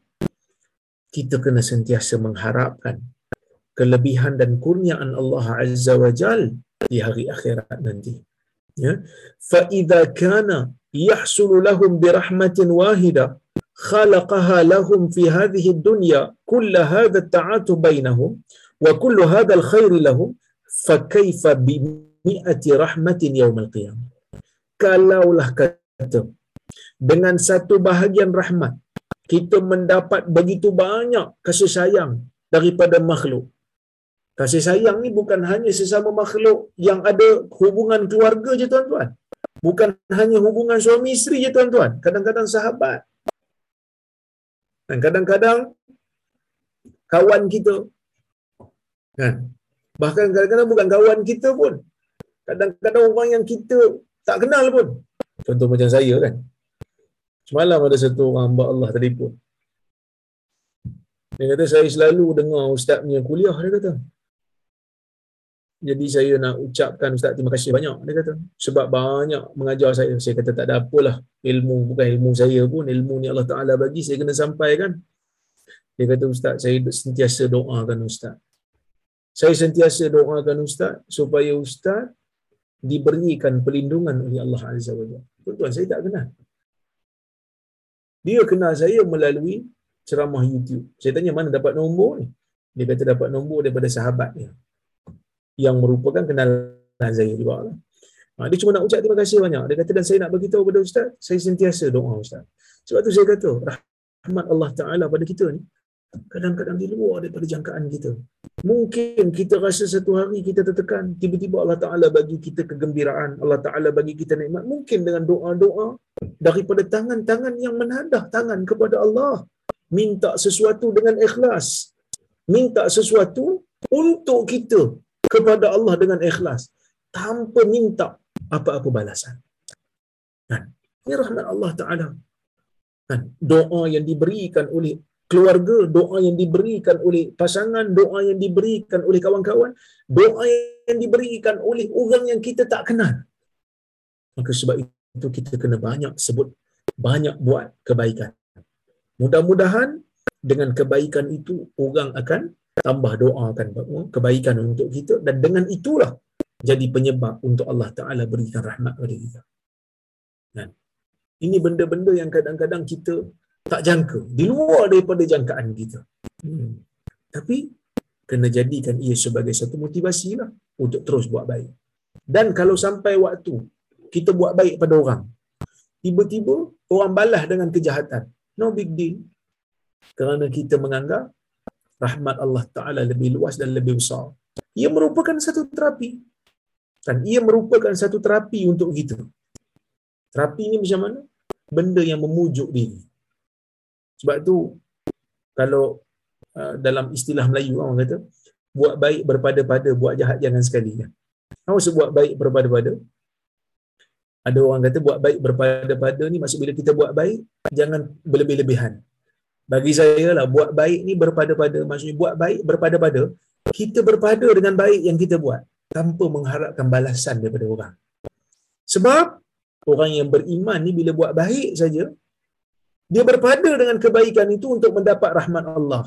kita kena sentiasa mengharapkan kelebihan dan kurniaan Allah Azza wa Jal di hari akhirat nanti. Ya. Fa idza kana yahsulu lahum خلقها لهم في هذه الدنيا كل هذا التعاتب بينهم وكل هذا الخير لهم فكيف بمئة رحمة يوم القيامة؟ كالاو كتب dengan satu bahagian rahmat kita mendapat begitu banyak kasih sayang daripada makhluk. Kasih sayang ni bukan hanya sesama makhluk yang ada hubungan keluarga je tuan-tuan. Bukan hanya hubungan suami isteri je tuan-tuan. Kadang-kadang sahabat. Dan kadang-kadang kawan kita. Kan? Bahkan kadang-kadang bukan kawan kita pun. Kadang-kadang orang yang kita tak kenal pun. Contoh macam saya kan. Semalam ada satu orang hamba Allah telefon. Dia kata saya selalu dengar ustaz punya kuliah dia kata. Jadi saya nak ucapkan ustaz terima kasih banyak dia kata. Sebab banyak mengajar saya. Saya kata tak ada apalah ilmu bukan ilmu saya pun ilmu ni Allah Taala bagi saya kena sampaikan. Dia kata ustaz saya sentiasa doakan ustaz. Saya sentiasa doakan ustaz supaya ustaz diberikan perlindungan oleh Allah Azza wa Jalla. Tuan-tuan saya tak kenal. Dia kenal saya melalui ceramah YouTube. Saya tanya mana dapat nombor ni? Dia kata dapat nombor daripada sahabat dia. Yang merupakan kenalan saya juga. Lah. Ha, dia cuma nak ucap terima kasih banyak. Dia kata dan saya nak beritahu kepada Ustaz, saya sentiasa doa Ustaz. Sebab tu saya kata, rahmat Allah Ta'ala pada kita ni, kadang-kadang di luar daripada jangkaan kita. Mungkin kita rasa satu hari kita tertekan, tiba-tiba Allah Ta'ala bagi kita kegembiraan, Allah Ta'ala bagi kita nikmat. Mungkin dengan doa-doa daripada tangan-tangan yang menadah tangan kepada Allah. Minta sesuatu dengan ikhlas. Minta sesuatu untuk kita kepada Allah dengan ikhlas. Tanpa minta apa-apa balasan. Kan? Ini rahmat Allah Ta'ala. Kan? Doa yang diberikan oleh keluarga, doa yang diberikan oleh pasangan, doa yang diberikan oleh kawan-kawan, doa yang diberikan oleh orang yang kita tak kenal. Maka sebab itu kita kena banyak sebut, banyak buat kebaikan. Mudah-mudahan dengan kebaikan itu orang akan tambah doakan kebaikan untuk kita dan dengan itulah jadi penyebab untuk Allah Taala berikan rahmat kepada kita. Dan ini benda-benda yang kadang-kadang kita tak jangka, di luar daripada jangkaan kita. Hmm. Tapi kena jadikan ia sebagai satu motivasi lah untuk terus buat baik. Dan kalau sampai waktu kita buat baik pada orang, tiba-tiba orang balas dengan kejahatan. No big deal. Kerana kita menganggap rahmat Allah Ta'ala lebih luas dan lebih besar. Ia merupakan satu terapi. Dan ia merupakan satu terapi untuk kita. Terapi ini macam mana? Benda yang memujuk diri. Sebab tu kalau uh, dalam istilah Melayu orang kata buat baik berpada-pada buat jahat jangan sekali kan. Apa maksud buat baik berpada-pada? Ada orang kata buat baik berpada-pada ni maksud bila kita buat baik jangan berlebih-lebihan. Bagi saya lah buat baik ni berpada-pada maksudnya buat baik berpada-pada kita berpada dengan baik yang kita buat tanpa mengharapkan balasan daripada orang. Sebab orang yang beriman ni bila buat baik saja dia berpada dengan kebaikan itu untuk mendapat rahmat Allah.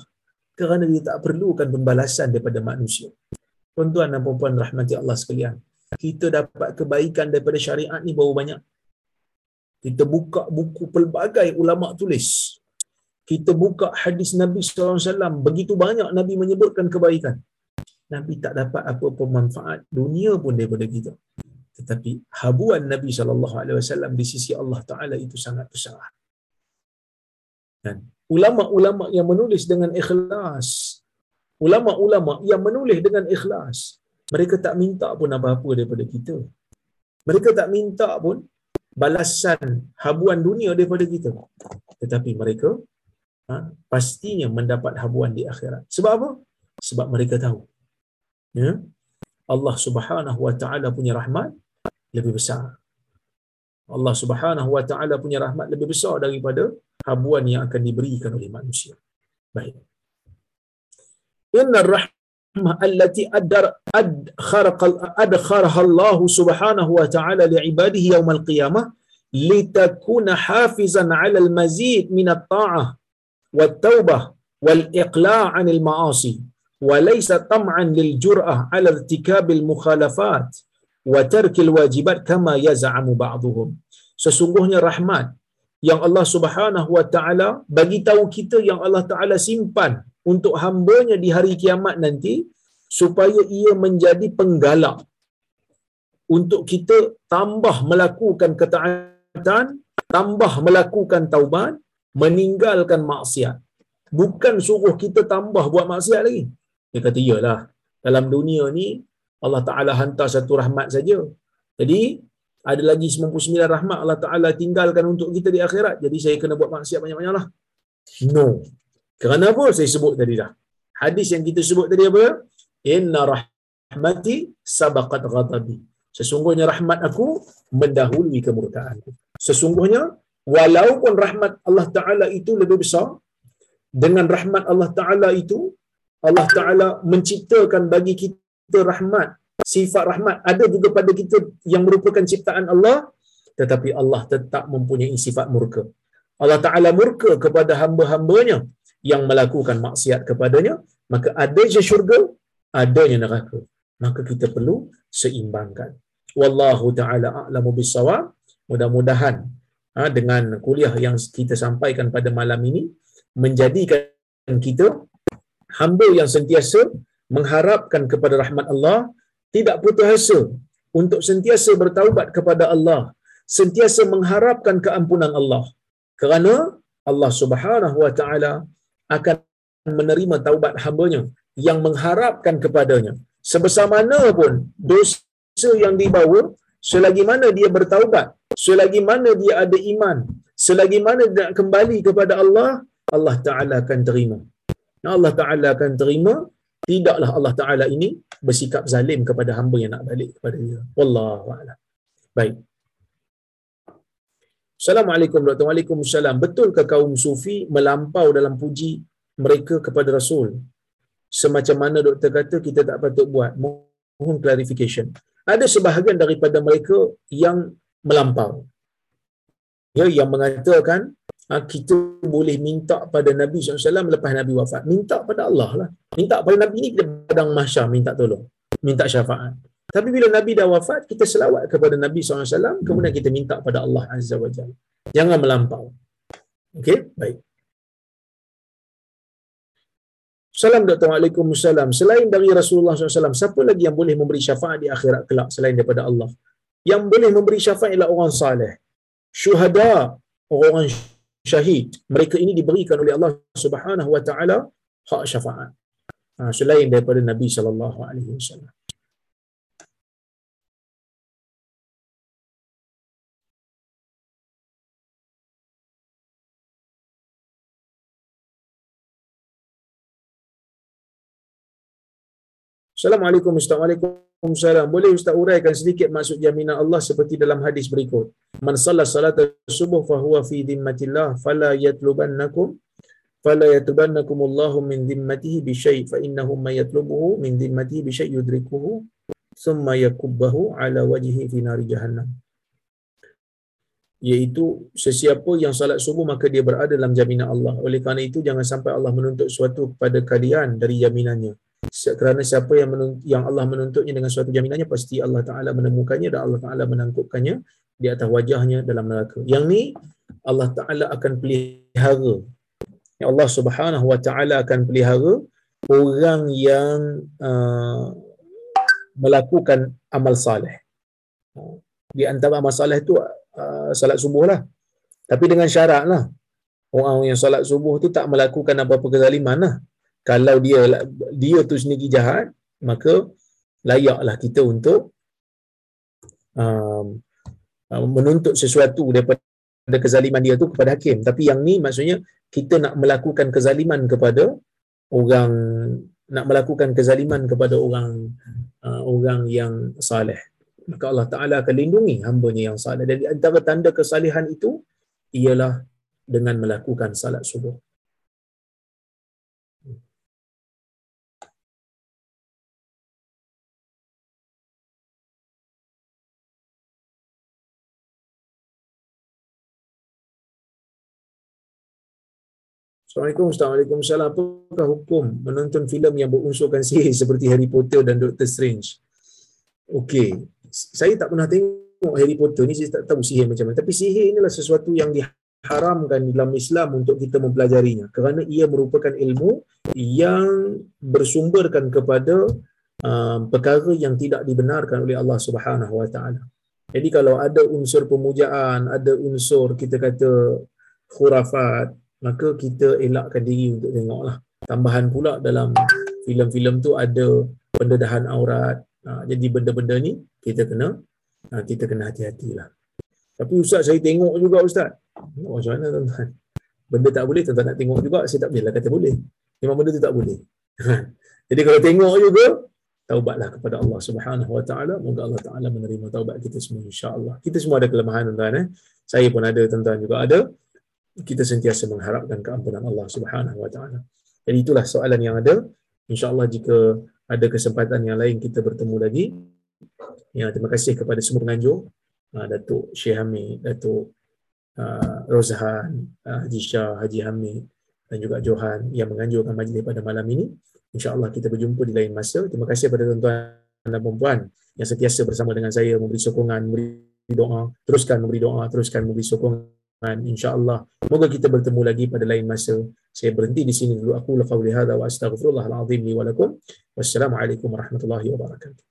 Kerana dia tak perlukan pembalasan daripada manusia. Tuan-tuan dan puan rahmati Allah sekalian. Kita dapat kebaikan daripada syariat ni baru banyak. Kita buka buku pelbagai ulama tulis. Kita buka hadis Nabi SAW. Begitu banyak Nabi menyebutkan kebaikan. Nabi tak dapat apa-apa manfaat dunia pun daripada kita. Tetapi habuan Nabi SAW di sisi Allah Ta'ala itu sangat besar. Dan ulama-ulama yang menulis dengan ikhlas, ulama-ulama yang menulis dengan ikhlas, mereka tak minta pun apa-apa daripada kita. Mereka tak minta pun balasan habuan dunia daripada kita. Tetapi mereka ha, pastinya mendapat habuan di akhirat. Sebab apa? Sebab mereka tahu. Ya? Allah Subhanahu Wa Taala punya rahmat lebih besar. Allah Subhanahu Wa Taala punya rahmat lebih besar daripada habuan yang akan diberikan oleh manusia. Baik. Inna rahmah allati adar adkharaha Allah Subhanahu wa taala li ibadihi yawm al-qiyamah litakuna hafizan 'ala al-mazid min at-ta'ah al-ma'asi wa laysa tam'an lil jur'ah 'ala irtikab al-mukhalafat wa tark al-wajibat kama yaz'amu ba'dhum. Sesungguhnya rahmat yang Allah Subhanahu Wa Taala bagi tahu kita yang Allah Taala simpan untuk hambanya di hari kiamat nanti supaya ia menjadi penggalak untuk kita tambah melakukan ketaatan, tambah melakukan taubat, meninggalkan maksiat. Bukan suruh kita tambah buat maksiat lagi. Dia kata, iyalah. Dalam dunia ni, Allah Ta'ala hantar satu rahmat saja. Jadi, ada lagi 99 rahmat Allah Ta'ala tinggalkan untuk kita di akhirat. Jadi saya kena buat maksiat banyak-banyak lah. No. Kerana apa saya sebut tadi dah? Hadis yang kita sebut tadi apa? Inna rahmati sabaqat ghadabi. Sesungguhnya rahmat aku mendahului kemurkaanku. Sesungguhnya walaupun rahmat Allah Ta'ala itu lebih besar, dengan rahmat Allah Ta'ala itu, Allah Ta'ala menciptakan bagi kita rahmat sifat rahmat ada juga pada kita yang merupakan ciptaan Allah tetapi Allah tetap mempunyai sifat murka. Allah Ta'ala murka kepada hamba-hambanya yang melakukan maksiat kepadanya, maka adanya syurga, adanya neraka. Maka kita perlu seimbangkan. Wallahu Ta'ala a'lamu bisawab. Mudah-mudahan ha, dengan kuliah yang kita sampaikan pada malam ini, menjadikan kita hamba yang sentiasa mengharapkan kepada rahmat Allah tidak putus asa untuk sentiasa bertaubat kepada Allah, sentiasa mengharapkan keampunan Allah. Kerana Allah Subhanahu wa taala akan menerima taubat hamba-Nya yang mengharapkan kepadanya. Sebesar mana pun dosa yang dibawa, selagi mana dia bertaubat, selagi mana dia ada iman, selagi mana dia nak kembali kepada Allah, Allah Taala akan terima. Allah Taala akan terima tidaklah Allah Taala ini bersikap zalim kepada hamba yang nak balik kepada dia. Wallahu a'lam. Baik. Assalamualaikum Dr. Waalaikumsalam. Betulkah kaum sufi melampau dalam puji mereka kepada Rasul? Semacam mana doktor kata kita tak patut buat. Mohon clarification. Ada sebahagian daripada mereka yang melampau. Ya, yang mengatakan Ha, kita boleh minta pada Nabi SAW lepas Nabi wafat. Minta pada Allah lah. Minta pada Nabi ni kita padang mahsyar minta tolong. Minta syafaat. Tapi bila Nabi dah wafat, kita selawat kepada Nabi SAW, kemudian kita minta pada Allah Azza wa Jalla. Jangan melampau. Okey, baik. Salam Dr. Waalaikumsalam. Selain dari Rasulullah SAW, siapa lagi yang boleh memberi syafaat di akhirat kelak selain daripada Allah? Yang boleh memberi syafaat ialah orang saleh. Syuhada, orang syahid. Mereka ini diberikan oleh Allah Subhanahu wa taala hak syafaat. Ha, selain daripada Nabi sallallahu alaihi wasallam Assalamualaikum Assalamualaikum Waalaikumsalam. Boleh Ustaz uraikan sedikit maksud jaminan Allah seperti dalam hadis berikut. Man salat salat subuh fahuwa fi dhimmatillah fala yatlubannakum fala yatlubannakum Allah min dhimmatihi bi syai' fa innahu may yatlubuhu min dhimmatihi bi syai' yudrikuhu thumma yakubbahu ala wajhi fi nari jahannam. Iaitu sesiapa yang salat subuh maka dia berada dalam jaminan Allah. Oleh kerana itu jangan sampai Allah menuntut sesuatu kepada kalian dari jaminannya kerana siapa yang menuntut, yang Allah menuntutnya dengan suatu jaminannya pasti Allah Taala menemukannya dan Allah Taala menangkupkannya di atas wajahnya dalam neraka. Yang ni Allah Taala akan pelihara. Ya Allah Subhanahu Wa Taala akan pelihara orang yang uh, melakukan amal saleh. Di antara amal saleh itu uh, salat subuh lah. Tapi dengan syarat lah. Orang yang salat subuh tu tak melakukan apa-apa kezaliman lah kalau dia dia tu sendiri jahat maka layaklah kita untuk um, um, menuntut sesuatu daripada kezaliman dia tu kepada hakim. Tapi yang ni maksudnya kita nak melakukan kezaliman kepada orang nak melakukan kezaliman kepada orang uh, orang yang saleh. Maka Allah Taala akan lindungi hamba-Nya yang saleh. Dan antara tanda kesalehan itu ialah dengan melakukan salat subuh Assalamualaikum, Assalamualaikum. Apakah hukum menonton filem yang berunsurkan sihir seperti Harry Potter dan Doctor Strange? Okey, saya tak pernah tengok Harry Potter ni, saya tak tahu sihir macam mana. Tapi sihir inilah sesuatu yang diharamkan dalam Islam untuk kita mempelajarinya. Kerana ia merupakan ilmu yang bersumberkan kepada um, perkara yang tidak dibenarkan oleh Allah Subhanahu Wa Taala. Jadi kalau ada unsur pemujaan, ada unsur kita kata khurafat, maka kita elakkan diri untuk tengoklah. Tambahan pula dalam filem-filem tu ada pendedahan aurat. Ha, jadi benda-benda ni kita kena Ha, kita kena hati-hatilah. Tapi Ustaz saya tengok juga Ustaz. Oh, macam mana tuan-tuan? Benda tak boleh tuan-tuan nak tengok juga. Saya tak boleh lah kata boleh. Memang benda tu tak boleh. Jadi kalau tengok juga, taubatlah kepada Allah Subhanahu Wa Taala. Moga Allah Taala menerima taubat kita semua insya-Allah. Kita semua ada kelemahan tuan-tuan eh. Saya pun ada, tuan-tuan juga ada. Kita sentiasa mengharapkan keampunan Allah Subhanahu Wa Taala. Jadi itulah soalan yang ada. Insya-Allah jika ada kesempatan yang lain kita bertemu lagi. Ya, terima kasih kepada semua penganjur. Uh, Datuk Syekh Hamid, Datuk uh, Rozhan, uh, Haji Shah, Haji Hamid dan juga Johan yang menganjurkan majlis pada malam ini. InsyaAllah kita berjumpa di lain masa. Terima kasih kepada tuan-tuan dan perempuan yang sentiasa bersama dengan saya memberi sokongan, memberi doa, teruskan memberi doa, teruskan memberi sokongan. InsyaAllah. Semoga kita bertemu lagi pada lain masa. Saya berhenti di sini dulu. Aku laqaw lihada wa astaghfirullahaladzim li walakum. Wassalamualaikum warahmatullahi wabarakatuh.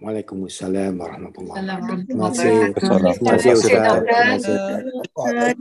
Waalaikumsalam warahmatullahi wabarakatuh. Terima kasih. Terima kasih Ustaz. Terima kasih. wabarakatuh.